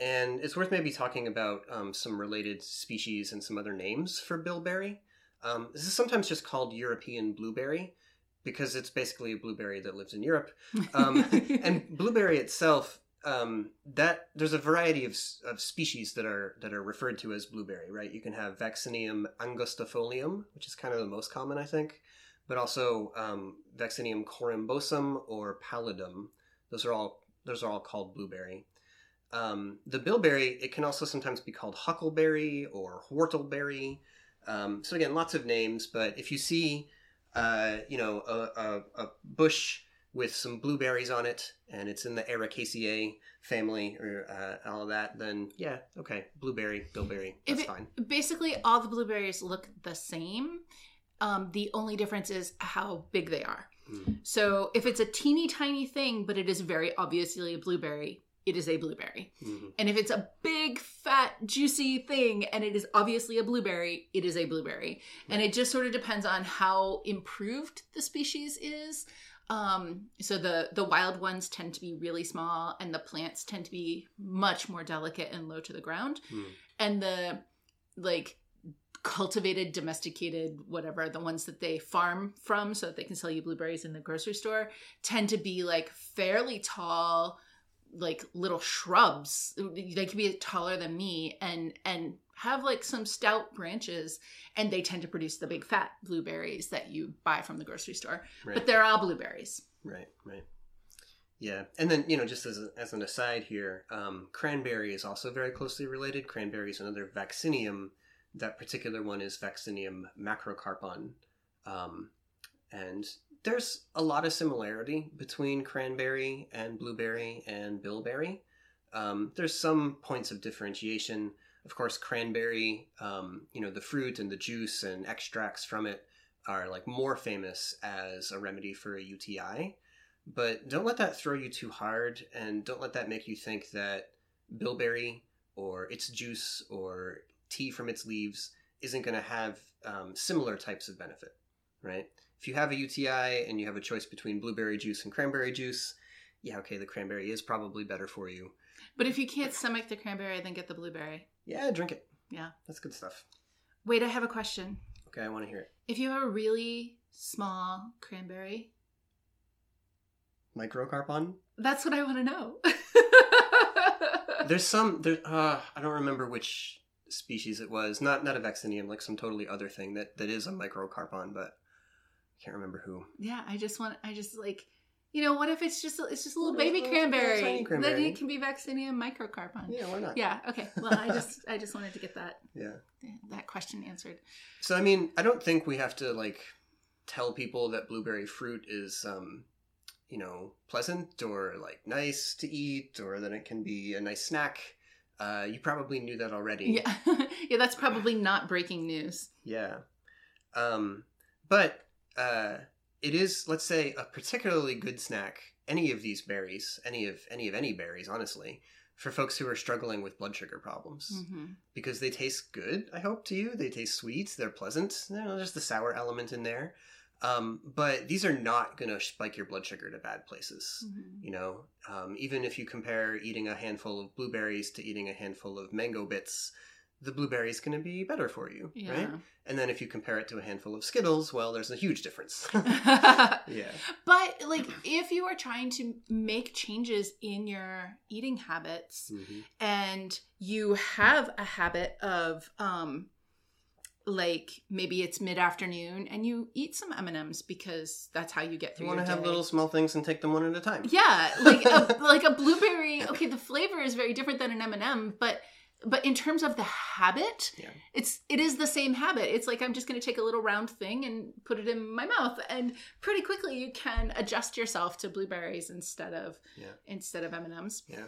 Speaker 1: and it's worth maybe talking about um, some related species and some other names for bilberry. Um, this is sometimes just called European blueberry because it's basically a blueberry that lives in Europe. Um, and blueberry itself um, that there's a variety of, of species that are that are referred to as blueberry right? You can have vaccinium angustifolium which is kind of the most common i think but also um, vaccinium corymbosum or pallidum. Those are all those are all called blueberry. Um, the bilberry it can also sometimes be called huckleberry or whortleberry. Um, so again lots of names but if you see uh, you know a, a, a bush with some blueberries on it, and it's in the Ericaceae family or uh, all of that, then yeah, okay, blueberry, bilberry, that's
Speaker 2: it-
Speaker 1: fine.
Speaker 2: basically all the blueberries look the same um, the only difference is how big they are
Speaker 1: Mm.
Speaker 2: so if it's a teeny tiny thing but it is very obviously a blueberry it is a blueberry
Speaker 1: Mhm.
Speaker 2: and if it's a big fat juicy thing and it is obviously a blueberry it is a blueberry and it just sort of depends on how improved the species is um so the the wild ones tend to be really small and the plants tend to be much more delicate and low to the ground
Speaker 1: Mm.
Speaker 2: and the like cultivated domesticated whatever the ones that they farm from so that they can sell you blueberries in the grocery store tend to be like fairly tall like little shrubs they can be taller than me and and have like some stout branches and they tend to produce the big fat blueberries that you buy from the grocery store
Speaker 1: Right,
Speaker 2: but they're all blueberries
Speaker 1: right, right. Yeah, and then you know, just as, a, as an aside here, um, cranberry is also very closely related. Cranberry is another vaccinium. That particular one is Vaccinium macrocarpon, um, and there's a lot of similarity between cranberry and blueberry and bilberry. Um, there's some points of differentiation. Of course, cranberry, um, you know, the fruit and the juice and extracts from it are like more famous as a remedy for a UTI. But don't let that throw you too hard, and don't let that make you think that bilberry or its juice or tea from its leaves isn't going to have um, similar types of benefit, right? If you have a UTI and you have a choice between blueberry juice and cranberry juice, yeah, okay, the cranberry is probably better for you.
Speaker 2: but if you can't stomach the cranberry then get the blueberry
Speaker 1: Yeah, drink it.
Speaker 2: Yeah.
Speaker 1: That's good stuff.
Speaker 2: wait i have a question
Speaker 1: Okay, I want to hear it.
Speaker 2: if you have a really small cranberry
Speaker 1: Microcarpon?
Speaker 2: That's what I want to know.
Speaker 1: There's some there uh I don't remember which species it was. Not not a vaccinium, like some totally other thing that that is a microcarpon, but I can't remember who.
Speaker 2: yeah, I just want. I just like. You know, what if it's just it's just a little
Speaker 1: Little-
Speaker 2: baby
Speaker 1: little
Speaker 2: cranberry? Then
Speaker 1: cranberry.
Speaker 2: it can be Vaccinium microcarpon.
Speaker 1: Yeah, why not?
Speaker 2: Yeah. Okay. Well, I just I just wanted to get that
Speaker 1: Yeah.
Speaker 2: that question answered.
Speaker 1: So I mean, I don't think we have to like tell people that blueberry fruit is um you know, pleasant or like nice to eat or that it can be a nice snack. Uh you probably knew that already.
Speaker 2: Yeah. yeah. That's probably not breaking news.
Speaker 1: Yeah. Um, but uh, it is, let's say, a particularly good snack. Any of these berries, any of any of any berries, honestly, for folks who are struggling with blood sugar problems,
Speaker 2: hmm
Speaker 1: because they taste good. I hope to you, they taste sweet. They're pleasant. You know, there's the sour element in there. Um, but these are not going to spike your blood sugar to bad places.
Speaker 2: hmm
Speaker 1: You know, um, even if you compare eating a handful of blueberries to eating a handful of mango bits, the blueberry is going to be better for you,
Speaker 2: Yeah.
Speaker 1: right? And then if you compare it to a handful of Skittles, well, there's a huge difference. yeah.
Speaker 2: but like if you are trying to make changes in your eating habits
Speaker 1: Mhm.
Speaker 2: and you have a habit of um like maybe it's mid-afternoon and you eat some m&ms because that's how you get through.
Speaker 1: You
Speaker 2: want
Speaker 1: to have little small things and take them one at a time.
Speaker 2: yeah like a, like a blueberry okay the flavor is very different than an m&m but but in terms of the habit
Speaker 1: Yeah.
Speaker 2: it's it is the same habit it's like i'm just going to take a little round thing and put it in my mouth and pretty quickly you can adjust yourself to blueberries instead of
Speaker 1: Yeah.
Speaker 2: instead of m&ms
Speaker 1: Yeah.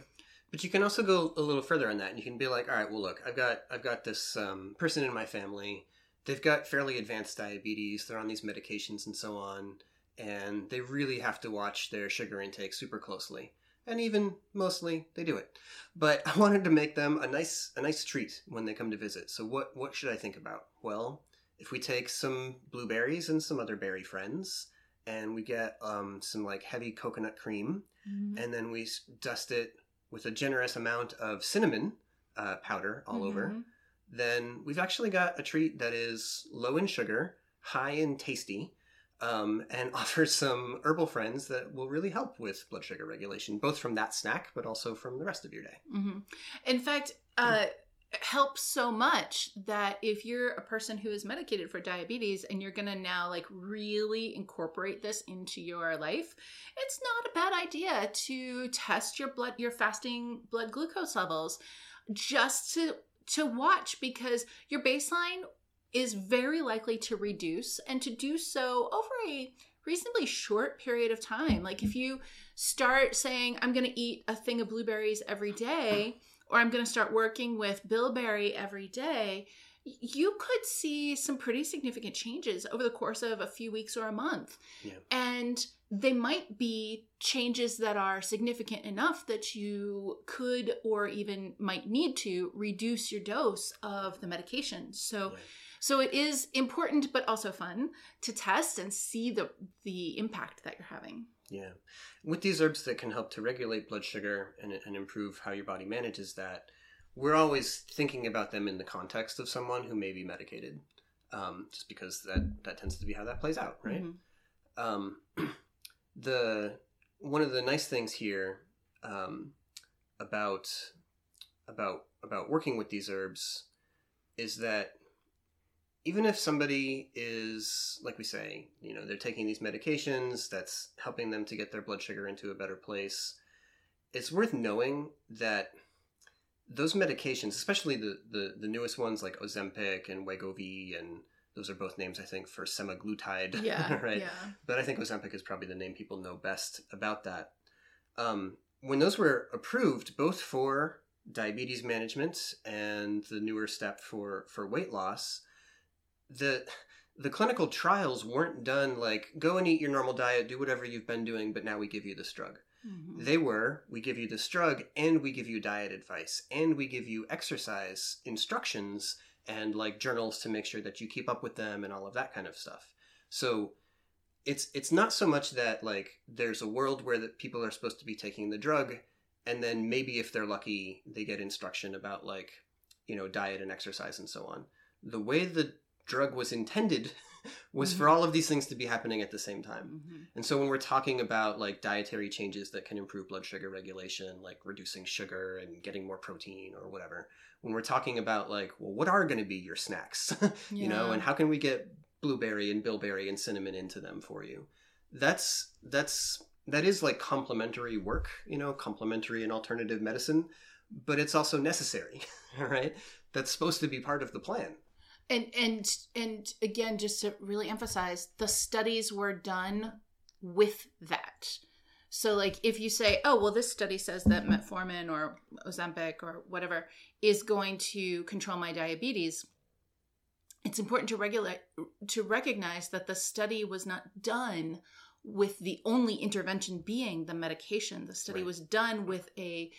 Speaker 1: But you can also go a little further on that and you can be like, all right, well look, I've got I've got this um, person in my family. They've got fairly advanced diabetes, they're on these medications and so on, and they really have to watch their sugar intake super closely. And even mostly they do it. But I wanted to make them a nice a nice treat when they come to visit. So what what should I think about? Well, if we take some blueberries and some other berry friends and we get um, some like heavy coconut cream and then we dust it with a generous amount of cinnamon uh, powder all over,
Speaker 2: Mhm.
Speaker 1: then we've actually got a treat that is low in sugar, high in tasty, um, and offers some herbal friends that will really help with blood sugar regulation, both from that snack, but also from the rest of your day.
Speaker 2: Mhm. In fact, uh, it helps so much that if you're a person who is medicated for diabetes and you're gonna now like really incorporate this into your life, it's not a bad idea to test your blood, your fasting blood glucose levels, just to to watch because your baseline is very likely to reduce and to do so over a reasonably short period of time. Like if you start saying, I'm going to eat a thing of blueberries every day, or I'm going to start working with bilberry every day, you could see some pretty significant changes over the course of a few weeks or a month.
Speaker 1: Yeah.
Speaker 2: And they might be changes that are significant enough that you could or even might need to reduce your dose of the medication. So. So it is important but also fun to test and see the the impact that you're having.
Speaker 1: Yeah. With these herbs that can help to regulate blood sugar and, and improve how your body manages that, we're always thinking about them in the context of someone who may be medicated, um, just because that, that tends to be how that plays out, right?
Speaker 2: Mhm.
Speaker 1: um, the one of the nice things here um, about about about working with these herbs is that even if somebody is like we say you know they're taking these medications that's helping them to get their blood sugar into a better place it's worth knowing that those medications especially the the, the newest ones like ozempic and wegovy and those are both names i think for semaglutide
Speaker 2: Yeah.
Speaker 1: right
Speaker 2: Yeah.
Speaker 1: but I think Ozempic is probably the name people know best about that. Um, when those were approved, both for diabetes management and the newer step for for weight loss, the the clinical trials weren't done like go and eat your normal diet, do whatever you've been doing, but now we give you this drug.
Speaker 2: Mhm.
Speaker 1: They were we give you this drug and we give you diet advice and we give you exercise instructions and like journals to make sure that you keep up with them and all of that kind of stuff. So it's it's not so much that like there's a world where that people are supposed to be taking the drug and then maybe if they're lucky they get instruction about like you know diet and exercise and so on. The way the drug was intended was for all of these things to be happening at the same time.
Speaker 2: Mhm.
Speaker 1: And so when we're talking about like dietary changes that can improve blood sugar regulation, like reducing sugar and getting more protein or whatever, when we're talking about like, well, what are going to be your snacks, you know, and how can we get blueberry and bilberry and cinnamon into them for you? That's that's that is like complementary work, you know, complementary and alternative medicine, but it's also necessary, all right? That's supposed to be part of the plan.
Speaker 2: And and and again, just to really emphasize, the studies were done with that. So, like, if you say, "Oh, well, this study says that metformin or Ozempic or whatever is going to control my diabetes," it's important to regulate to recognize that the study was not done with the only intervention being the medication. The study
Speaker 1: Right.
Speaker 2: was done with a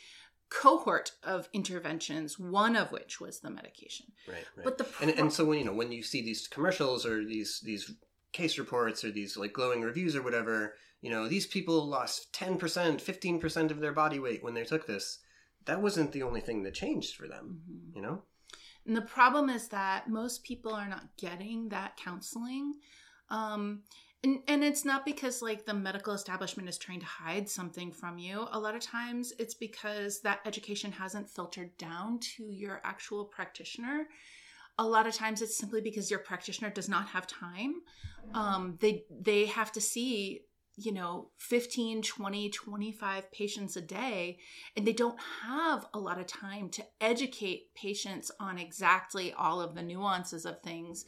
Speaker 2: cohort of interventions, one of which was the medication.
Speaker 1: Right, right.
Speaker 2: But the
Speaker 1: and,
Speaker 2: pro-
Speaker 1: and so when you know when you see these commercials or these these case reports or these like glowing reviews or whatever you know these people lost 10% 15% of their body weight when they took this that wasn't the only thing that changed for them
Speaker 2: Mhm.
Speaker 1: you know
Speaker 2: And the problem is that most people are not getting that counseling. Um, and, and it's not because like the medical establishment is trying to hide something from you. A lot of times it's because that education hasn't filtered down to your actual practitioner. A lot of times it's simply because your practitioner does not have time. Um, they they have to see you know 15 20 25 patients a day and they don't have a lot of time to educate patients on exactly all of the nuances of things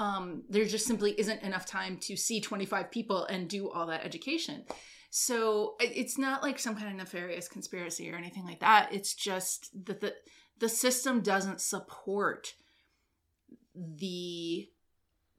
Speaker 2: um, there just simply isn't enough time to see 25 people and do all that education. So it's not like some kind of nefarious conspiracy or anything like that. It's just that the the system doesn't support the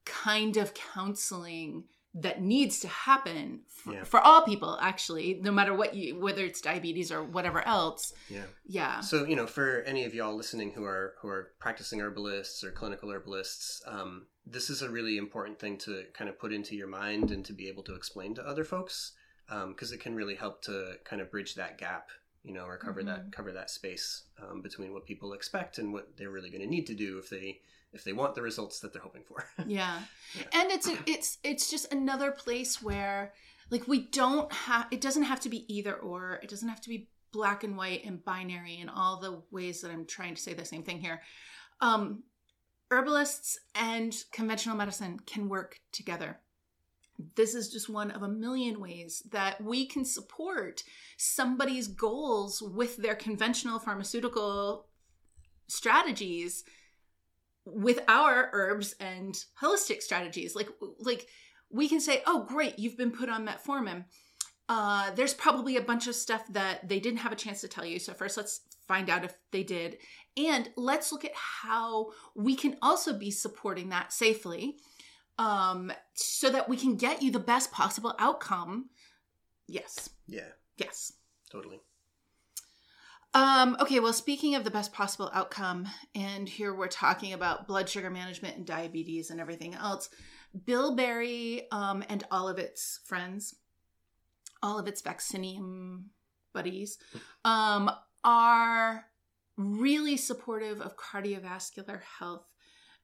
Speaker 2: kind of counseling that needs to happen for, yeah. for, all people actually no matter what you whether it's diabetes or whatever else.
Speaker 1: Yeah.
Speaker 2: Yeah.
Speaker 1: So you know for any of y'all listening who are who are practicing herbalists or clinical herbalists um, this is a really important thing to kind of put into your mind and to be able to explain to other folks because um, it can really help to kind of bridge that gap you know or cover mm-hmm. that cover that space um, between what people expect and what they're really going to need to do if they if they want the results that they're hoping for.
Speaker 2: yeah. yeah. And it's it's it's just another place where like we don't have it doesn't have to be either or. It doesn't have to be black and white and binary in all the ways that I'm trying to say the same thing here. Um herbalists and conventional medicine can work together. This is just one of a million ways that we can support somebody's goals with their conventional pharmaceutical strategies with our herbs and holistic strategies like like we can say oh great you've been put on metformin uh, there's probably a bunch of stuff that they didn't have a chance to tell you. So first let's find out if they did. And let's look at how we can also be supporting that safely um, so that we can get you the best possible outcome. Yes.
Speaker 1: Yeah.
Speaker 2: Yes.
Speaker 1: Totally.
Speaker 2: Um, okay, well, speaking of the best possible outcome, and here we're talking about blood sugar management and diabetes and everything else, Bilberry um, and all of its friends, all of its vaccinium buddies, um, are really supportive of cardiovascular health,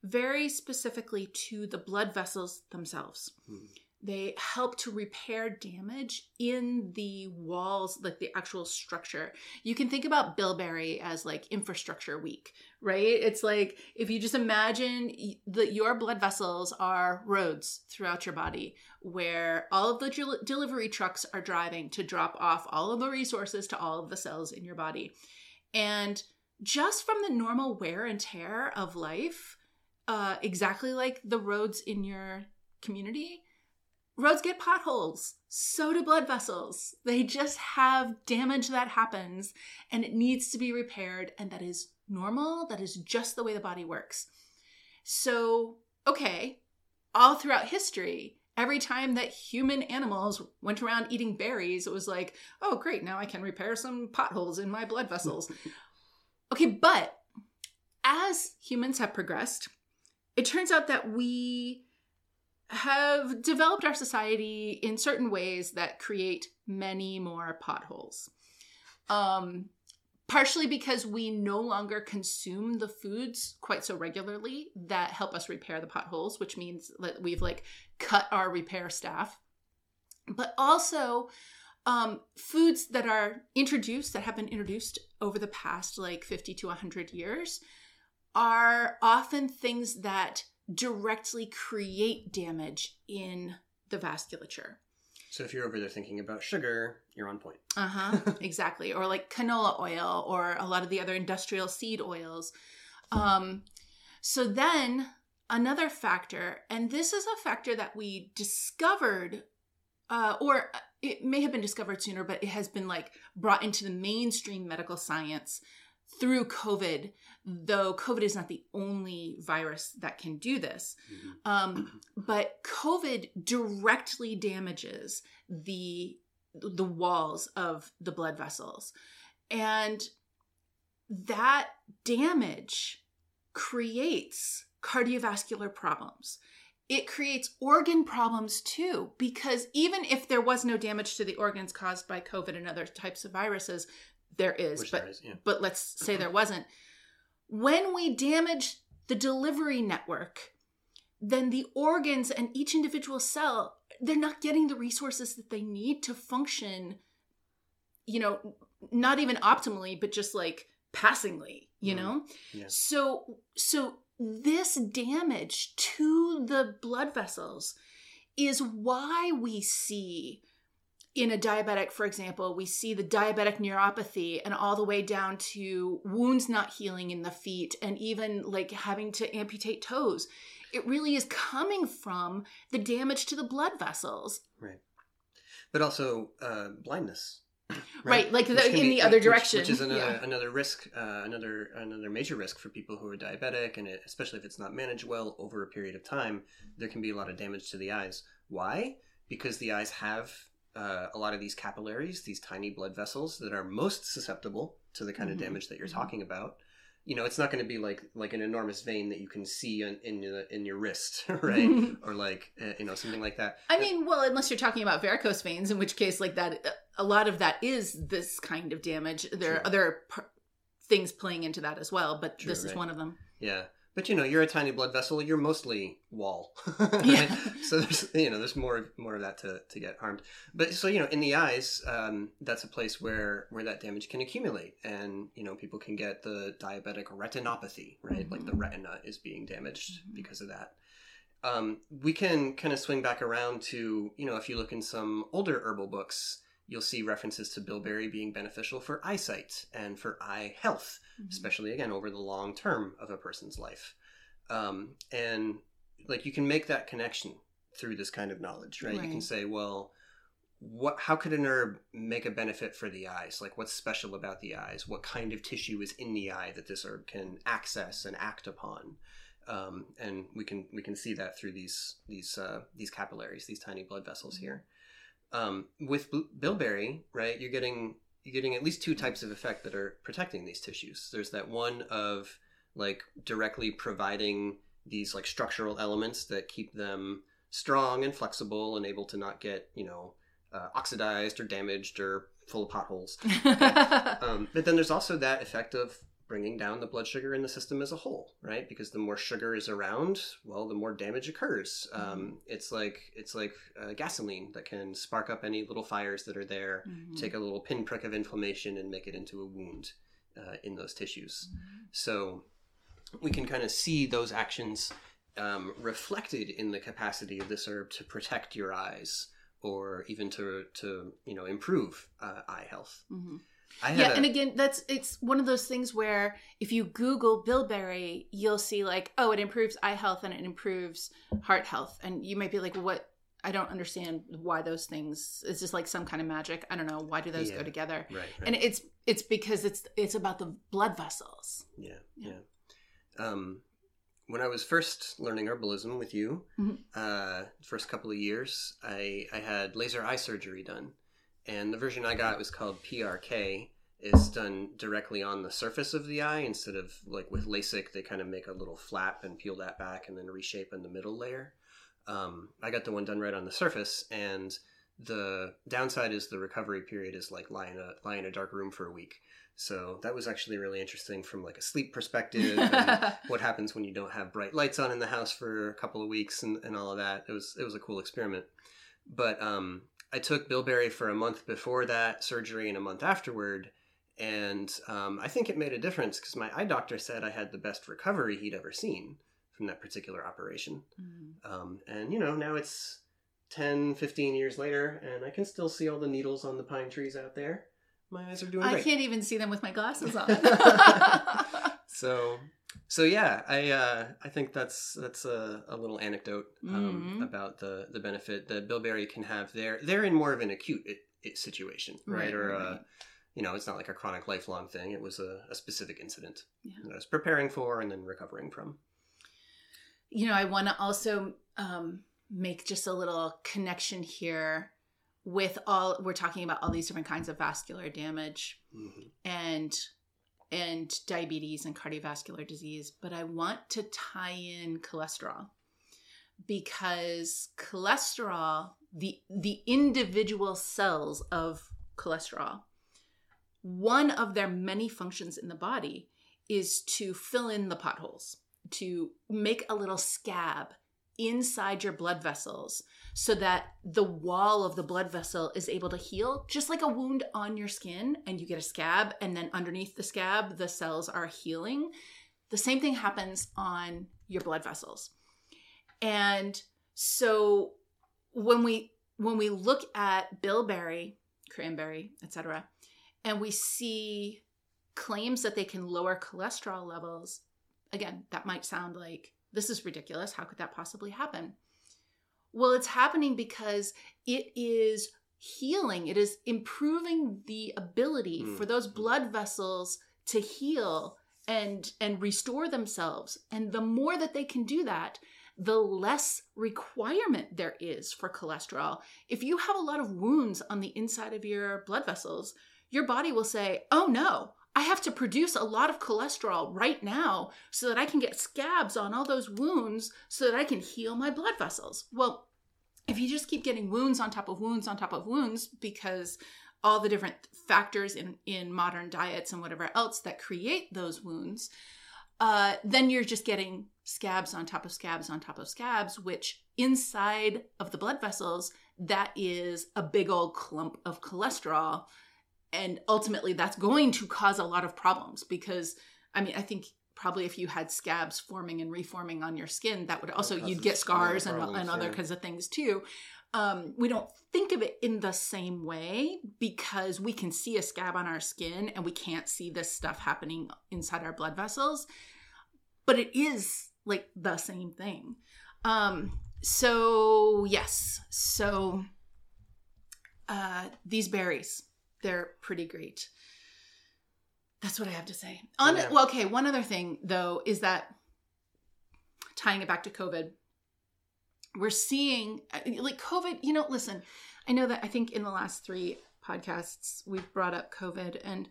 Speaker 2: very specifically to the blood vessels themselves. Hmm they help to repair damage in the walls like the actual structure. You can think about bilberry as like infrastructure week right? It's like if you just imagine that your blood vessels are roads throughout your body where all of the del- delivery trucks are driving to drop off all of the resources to all of the cells in your body. And just from the normal wear and tear of life uh, exactly like the roads in your community roads get potholes. So do blood vessels. They just have damage that happens and it needs to be repaired. And that is normal. That is just the way the body works. So, okay, all throughout history, every time that human animals went around eating berries, it was like, oh, great, now I can repair some potholes in my blood vessels. okay, but as humans have progressed, it turns out that we have developed our society in certain ways that create many more potholes. Um, partially because we no longer consume the foods quite so regularly that help us repair the potholes, which means that we've like cut our repair staff. But also, um, foods that are introduced, that have been introduced over the past like 50 to 100 years, are often things that directly create damage in the vasculature.
Speaker 1: So if you're over there thinking about sugar, you're on point.
Speaker 2: Uh huh. exactly. Or like canola oil or a lot of the other industrial seed oils. Um, so then another factor, and this is a factor that we discovered, uh, or it may have been discovered sooner, but it has been like brought into the mainstream medical science through COVID, though COVID is not the only virus that can do this. Mm-hmm. Um, but COVID directly damages the the walls of the blood vessels, and that damage creates cardiovascular problems. It creates organ problems too, because even if there was no damage to the organs caused by COVID and other types of viruses, there is,
Speaker 1: Which
Speaker 2: but
Speaker 1: there is, yeah.
Speaker 2: but let's say there wasn't. when we damage the delivery network, then the organs and each individual cell they're not getting the resources that they need to function you know not even optimally but just like passingly you
Speaker 1: Mm.
Speaker 2: know
Speaker 1: Yeah.
Speaker 2: so so this damage to the blood vessels is why we see in a diabetic for example we see the diabetic neuropathy and all the way down to wounds not healing in the feet and even like having to amputate toes it really is coming from the damage to the blood vessels
Speaker 1: Right. But also uh, blindness.
Speaker 2: Right, like the- in the other direction,
Speaker 1: which, is another
Speaker 2: yeah.
Speaker 1: another risk, uh, another another major risk for people who are diabetic, and it, especially if it's not managed well over a period of time, there can be a lot of damage to the eyes. Why? Because the eyes have uh, a lot of these capillaries, these tiny blood vessels that are most susceptible to the kind
Speaker 2: Mhm,
Speaker 1: of damage that you're
Speaker 2: mhm.
Speaker 1: talking about. You know, it's not going to be like like an enormous vein that you can see in in, your- in your wrist, right? or like uh, you know something like that.
Speaker 2: I mean, well, unless you're talking about varicose veins, in which case, like that, a lot of that is this kind of damage. There are
Speaker 1: True.
Speaker 2: other p- things playing into that as well, but
Speaker 1: True,
Speaker 2: this is one of them.
Speaker 1: Yeah. But you know, you're a tiny blood vessel. You're mostly wall, right?
Speaker 2: Yeah.
Speaker 1: So there's you know there's more more of that to, to get harmed. But so you know, in the eyes, um, that's a place where where that damage can accumulate, and you know people can get the diabetic retinopathy, right? Like the
Speaker 2: Mhm.
Speaker 1: retina is being damaged
Speaker 2: Mhm.
Speaker 1: because of that. Um, we can kind of swing back around to you know if you look in some older herbal books, you'll see references to bilberry being beneficial for eyesight and for eye health
Speaker 2: Mm-hmm.
Speaker 1: especially again over the long term of a person's life. Um, and like you can make that connection through this kind of knowledge right, you can say well what how could an herb make a benefit for the eyes? Like what's special about the eyes? What kind of tissue is in the eye that this herb can access and act upon? Um, and we can we can see that through these these uh, these capillaries these tiny blood vessels here um, with bilberry right you're getting you're getting at least two types of effect that are protecting these tissues. There's that one of like directly providing these like structural elements that keep them strong and flexible and able to not get you know uh, oxidized or damaged or full of potholes. Um, but then there's also that effect of bringing down the blood sugar in the system as a whole, right? Because the more sugar is around, well, the more damage occurs. Um, it's like it's like uh, gasoline that can spark up any little fires that are there,
Speaker 2: Mhm.
Speaker 1: take a little pinprick of inflammation and make it into a wound uh, in those tissues. So we can kind of see those actions um, reflected in the capacity of this herb to protect your eyes or even to to you know improve uh, eye health.
Speaker 2: Yeah
Speaker 1: a-
Speaker 2: and again that's it's one of those things where if you google bilberry you'll see like oh it improves eye health and it improves heart health and you might be like what i don't understand why those things it's just like some kind of magic i don't know why do those
Speaker 1: Yeah.
Speaker 2: go together
Speaker 1: right, right.
Speaker 2: and it's it's because it's it's about the blood vessels
Speaker 1: Yeah,
Speaker 2: Yeah.
Speaker 1: yeah. Um, when I was first learning herbalism with you,
Speaker 2: Mhm.
Speaker 1: uh, first couple of years, I I had laser eye surgery done, and the version I got was called PRK. It's done directly on the surface of the eye instead of like with LASIK. They kind of make a little flap and peel that back and then reshape in the middle layer. Um, I got the one done right on the surface, and the downside is the recovery period is like lie in a lie in a dark room for a week. So that was actually really interesting from like a sleep perspective. and what happens when you don't have bright lights on in the house for a couple of weeks and, and all of that. It was it was a cool experiment. But um, I took bilberry for a month before that surgery and a month afterward, and um, I think it made a difference because my eye doctor said I had the best recovery he'd ever seen from that particular operation.
Speaker 2: Mhm.
Speaker 1: Um, and you know now it's 10, 15 years later, and I can still see all the needles on the pine trees out there. My eyes are doing
Speaker 2: i
Speaker 1: great.
Speaker 2: can't even see them with my glasses on
Speaker 1: so so yeah i uh i think that's that's a, a little anecdote um,
Speaker 2: Mhm.
Speaker 1: about the the benefit that bilberry can have there they're in more of an acute it, it situation right,
Speaker 2: Right,
Speaker 1: or
Speaker 2: right,
Speaker 1: uh you know it's not like a chronic lifelong thing it was a, a specific incident
Speaker 2: Yeah.
Speaker 1: that i was preparing for and then recovering from
Speaker 2: you know, I want to also um, make just a little connection here with all we're talking about all these different kinds of vascular damage
Speaker 1: Mhm.
Speaker 2: and and diabetes and cardiovascular disease, but I want to tie in cholesterol because cholesterol, the the individual cells of cholesterol, one of their many functions in the body is to fill in the potholes, to make a little scab inside your blood vessels so that the wall of the blood vessel is able to heal, just like a wound on your skin, and you get a scab, and then underneath the scab, the cells are healing. The same thing happens on your blood vessels. And so when we when we look at bilberry, cranberry, etc., and we see claims that they can lower cholesterol levels, again, that might sound like this is ridiculous. How could that possibly happen? Well, it's happening because it is healing, it is improving the ability mm. for those blood vessels to heal and and restore themselves. And the more that they can do that, the less requirement there is for cholesterol. If you have a lot of wounds on the inside of your blood vessels, your body will say, "Oh no, I have to produce a lot of cholesterol right now so that I can get scabs on all those wounds so that I can heal my blood vessels. Well, if you just keep getting wounds on top of wounds on top of wounds because all the different factors in, in modern diets and whatever else that create those wounds, uh, then you're just getting scabs on top of scabs on top of scabs, which inside of the blood vessels, that is a big old clump of cholesterol. And ultimately that's going to cause a lot of problems because i mean i think probably if you had scabs forming and reforming on your skin that would also you'd get scars and, and other kinds of things too. Um, we don't think of it in the same way because we can see a scab on our skin and we can't see this stuff happening inside our blood vessels but it is like the same thing. Um, so yes. So uh, these berries they're pretty great. That's what I have to say. On yeah. well, okay. One other thing though is that tying it back to COVID, we're seeing uh, like COVID. You know, listen, I know that I think in the last three podcasts we've brought up COVID, and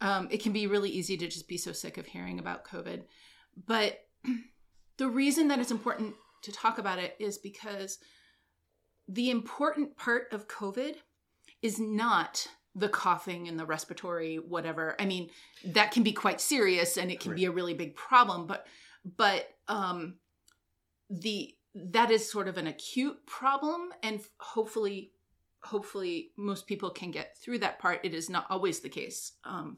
Speaker 2: um, it can be really easy to just be so sick of hearing about COVID. But the reason that it's important to talk about it is because the important part of COVID is not the coughing and the respiratory whatever. I mean that can be quite serious and it can right. be a really big problem but but um the that is sort of an acute problem and hopefully hopefully most people can get through that part. It is not always the case. Um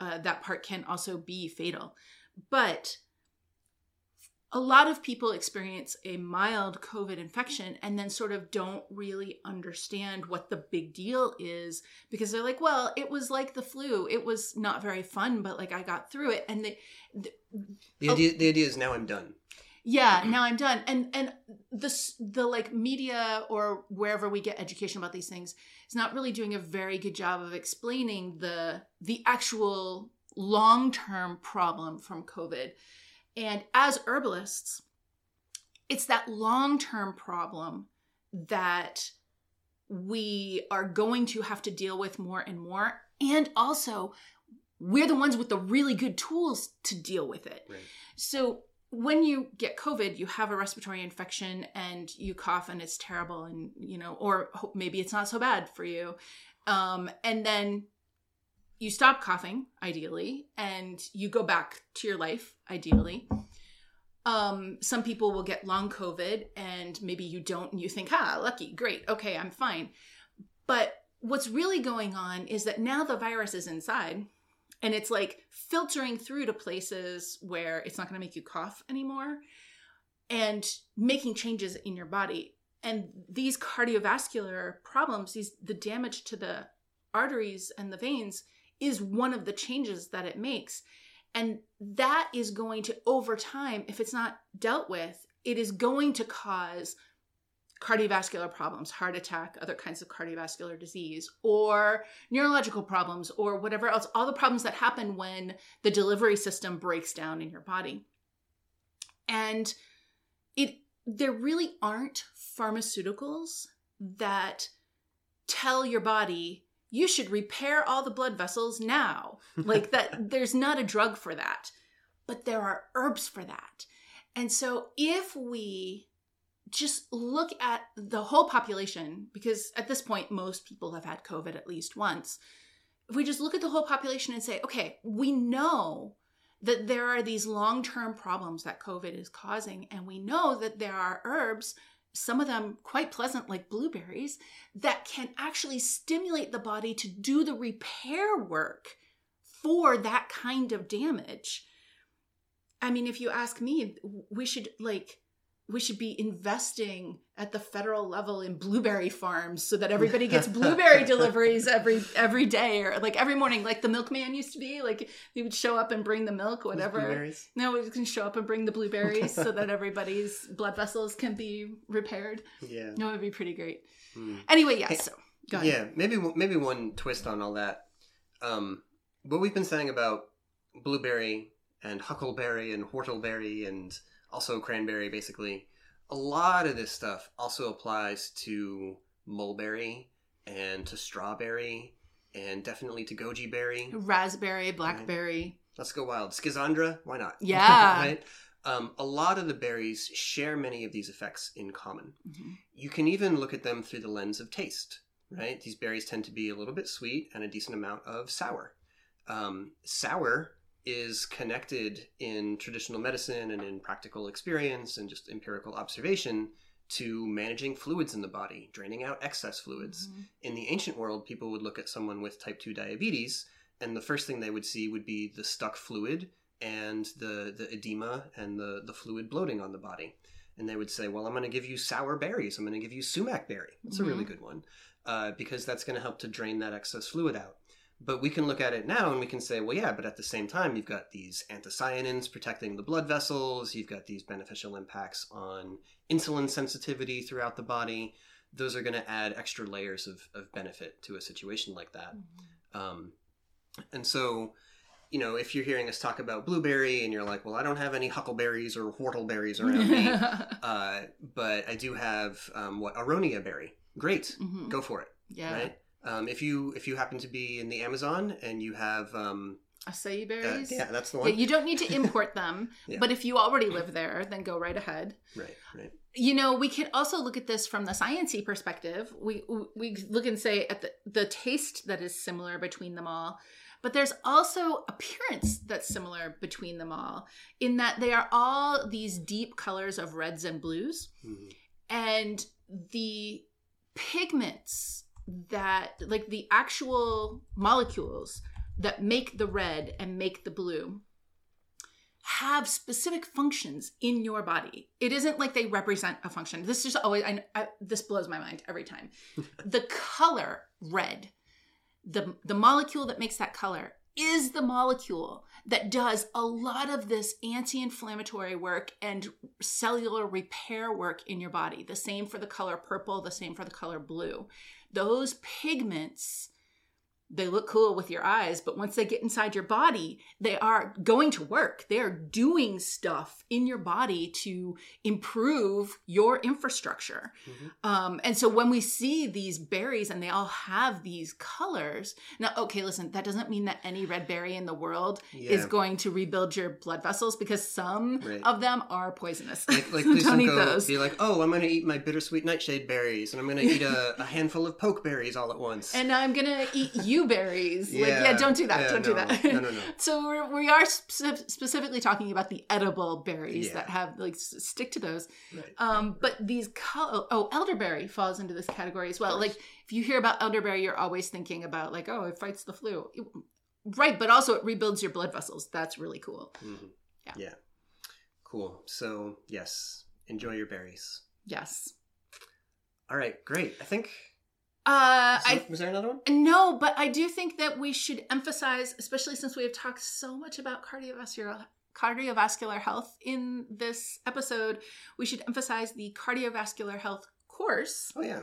Speaker 2: uh, that part can also be fatal. But a lot of people experience a mild COVID infection and then sort of don't really understand what the big deal is because they're like, well, it was like the flu. It was not very fun, but like I got through it. And the
Speaker 1: the, the idea oh, the idea is now I'm done.
Speaker 2: Yeah, now I'm done. And and the the like media or wherever we get education about these things is not really doing a very good job of explaining the the actual long-term problem from COVID and as herbalists, it's that long term problem that we are going to have to deal with more and more. And also, we're the ones with the really good tools to deal with it. Right. So, when you get COVID, you have a respiratory infection and you cough and it's terrible, and you know, or maybe it's not so bad for you. Um, and then you stop coughing ideally and you go back to your life ideally. Um, some people will get long covid and maybe you don't and you think ah lucky great okay i'm fine. But what's really going on is that now the virus is inside and it's like filtering through to places where it's not going to make you cough anymore and making changes in your body. And these cardiovascular problems these the damage to the arteries and the veins is one of the changes that it makes. And that is going to, over time, if it's not dealt with, it is going to cause cardiovascular problems, heart attack, other kinds of cardiovascular disease, or neurological problems, or whatever else, all the problems that happen when the delivery system breaks down in your body. And it there really aren't pharmaceuticals that tell your body you should repair all the blood vessels now. Like that, there's not a drug for that, but there are herbs for that. And so if we just look at the whole population, because at this point, most people have had COVID at least once. If we just look at the whole population and say, okay, we know that there are these long term problems that COVID is causing. And we know that there are herbs, some of them quite pleasant, like blueberries, that can actually stimulate the body to do the repair work for that kind of damage. I mean, if you ask me, we should like we should be investing at the federal level in blueberry farms so that everybody gets blueberry deliveries every every day or like every morning. Like the milkman used to be like he would show up and bring the milk whatever. no we can show up and bring the blueberries so that everybody's blood vessels can be repaired.
Speaker 1: Yeah.
Speaker 2: No it would be pretty great. Hmm. anyway yes yeah, so
Speaker 1: go ahead. yeah maybe maybe one twist on all that. Um what we've been saying about blueberry and huckleberry and whortleberry and also cranberry basically. A lot of this stuff also applies to mulberry and to strawberry and definitely to goji berry,
Speaker 2: raspberry, blackberry.
Speaker 1: Right. Let's go wild. Schizandra, why not?
Speaker 2: Yeah.
Speaker 1: right? Um, a lot of the berries share many of these effects in common. Mm-hmm. You can even look at them through the lens of taste, right? These berries tend to be a little bit sweet and a decent amount of sour. Um, sour is connected in traditional medicine and in practical experience and just empirical observation to managing fluids in the body, draining out excess fluids. Mm-hmm. In the ancient world, people would look at someone with type 2 diabetes, and the first thing they would see would be the stuck fluid and the, the edema and the, the fluid bloating on the body. And they would say, Well, I'm going to give you sour berries. I'm going to give you sumac berry. That's mm-hmm. a really mm-hmm. good one uh, because that's going to help to drain that excess fluid out. But we can look at it now and we can say, well, yeah, but at the same time, you've got these anthocyanins protecting the blood vessels, you've got these beneficial impacts on insulin sensitivity throughout the body. Those are going to add extra layers of, of benefit to a situation like that. Mm-hmm. Um, and so, you know, if you're hearing us talk about blueberry and you're like, well, I don't have any huckleberries or whortleberries around me, uh, but I do have um, what aronia berry. Great, mm-hmm. go for it.
Speaker 2: Yeah. Right?
Speaker 1: Um, if you if you happen to be in the Amazon and you have um,
Speaker 2: acai berries,
Speaker 1: uh, yeah, that's the one.
Speaker 2: Yeah, you don't need to import them, yeah. but if you already live there, then go right ahead.
Speaker 1: Right, right.
Speaker 2: You know, we can also look at this from the sciency perspective. We we look and say at the the taste that is similar between them all. But there's also appearance that's similar between them all in that they are all these deep colors of reds and blues. Mm-hmm. And the pigments that like the actual molecules that make the red and make the blue have specific functions in your body. It isn't like they represent a function. This just always I, I, this blows my mind every time. the color red, the the molecule that makes that color is the molecule that does a lot of this anti-inflammatory work and cellular repair work in your body. The same for the color purple, the same for the color blue those pigments they look cool with your eyes, but once they get inside your body, they are going to work. They are doing stuff in your body to improve your infrastructure. Mm-hmm. Um, and so when we see these berries and they all have these colors, now, okay, listen, that doesn't mean that any red berry in the world yeah. is going to rebuild your blood vessels because some right. of them are poisonous.
Speaker 1: Like, like please don't, don't go those. be like, oh, I'm going to eat my bittersweet nightshade berries and I'm going to eat a, a handful of pokeberries all at once.
Speaker 2: And I'm going to eat you berries. Yeah. Like, yeah, don't do that. Yeah, don't no. do that. No, no, no. so we're, we are sp- specifically talking about the edible berries yeah. that have like stick to those. Right. Um, but these color, oh, elderberry falls into this category as well. Like if you hear about elderberry, you're always thinking about like, oh, it fights the flu. It, right, but also it rebuilds your blood vessels. That's really cool.
Speaker 1: Mm-hmm. Yeah. Yeah. Cool. So yes, enjoy your berries.
Speaker 2: Yes.
Speaker 1: All right, great. I think
Speaker 2: uh,
Speaker 1: so, I, was there another one?
Speaker 2: No, but I do think that we should emphasize, especially since we have talked so much about cardiovascular cardiovascular health in this episode, we should emphasize the cardiovascular health course.
Speaker 1: Oh yeah.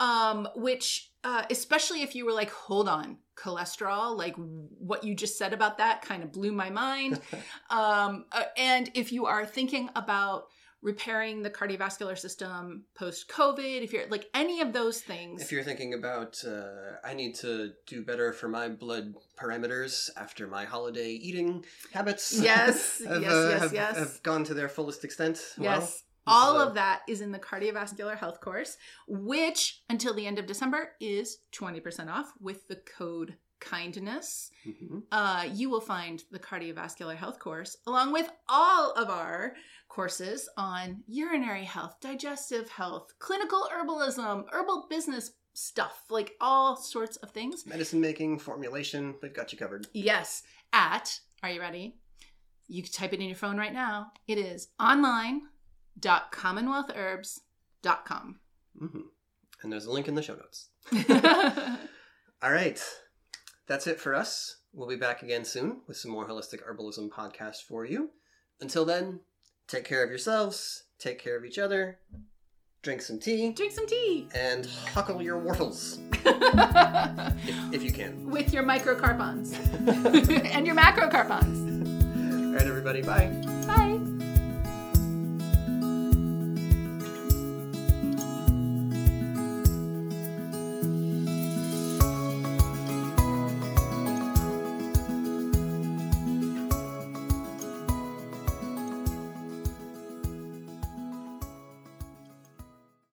Speaker 2: Um, which uh, especially if you were like, hold on, cholesterol, like what you just said about that kind of blew my mind. um, uh, and if you are thinking about repairing the cardiovascular system post COVID, if you're like any of those things.
Speaker 1: If you're thinking about, uh, I need to do better for my blood parameters after my holiday eating habits.
Speaker 2: Yes, have, yes, uh, yes,
Speaker 1: have,
Speaker 2: yes.
Speaker 1: Have gone to their fullest extent.
Speaker 2: Yes. Well, all of that is in the cardiovascular health course, which until the end of December is 20% off with the code kindness,
Speaker 1: Mhm.
Speaker 2: uh, you will find the cardiovascular health course, along with all of our courses on urinary health, digestive health, clinical herbalism, herbal business stuff, like all sorts of things.
Speaker 1: Medicine making, formulation, we've got you covered.
Speaker 2: Yes, at, are you ready? You can type it in your phone right now. It is online.commonwealthherbs.com.
Speaker 1: hmm And there's a link in the show notes. All right. That's it for us. We'll be back again soon with some more holistic herbalism podcast for you. Until then, take care of yourselves, take care of each other, drink some tea,
Speaker 2: Drink some tea
Speaker 1: and huckle your wortles if, if you can.
Speaker 2: with your microcarpons and your macrocarpons.
Speaker 1: All right, everybody. Bye.
Speaker 2: Bye.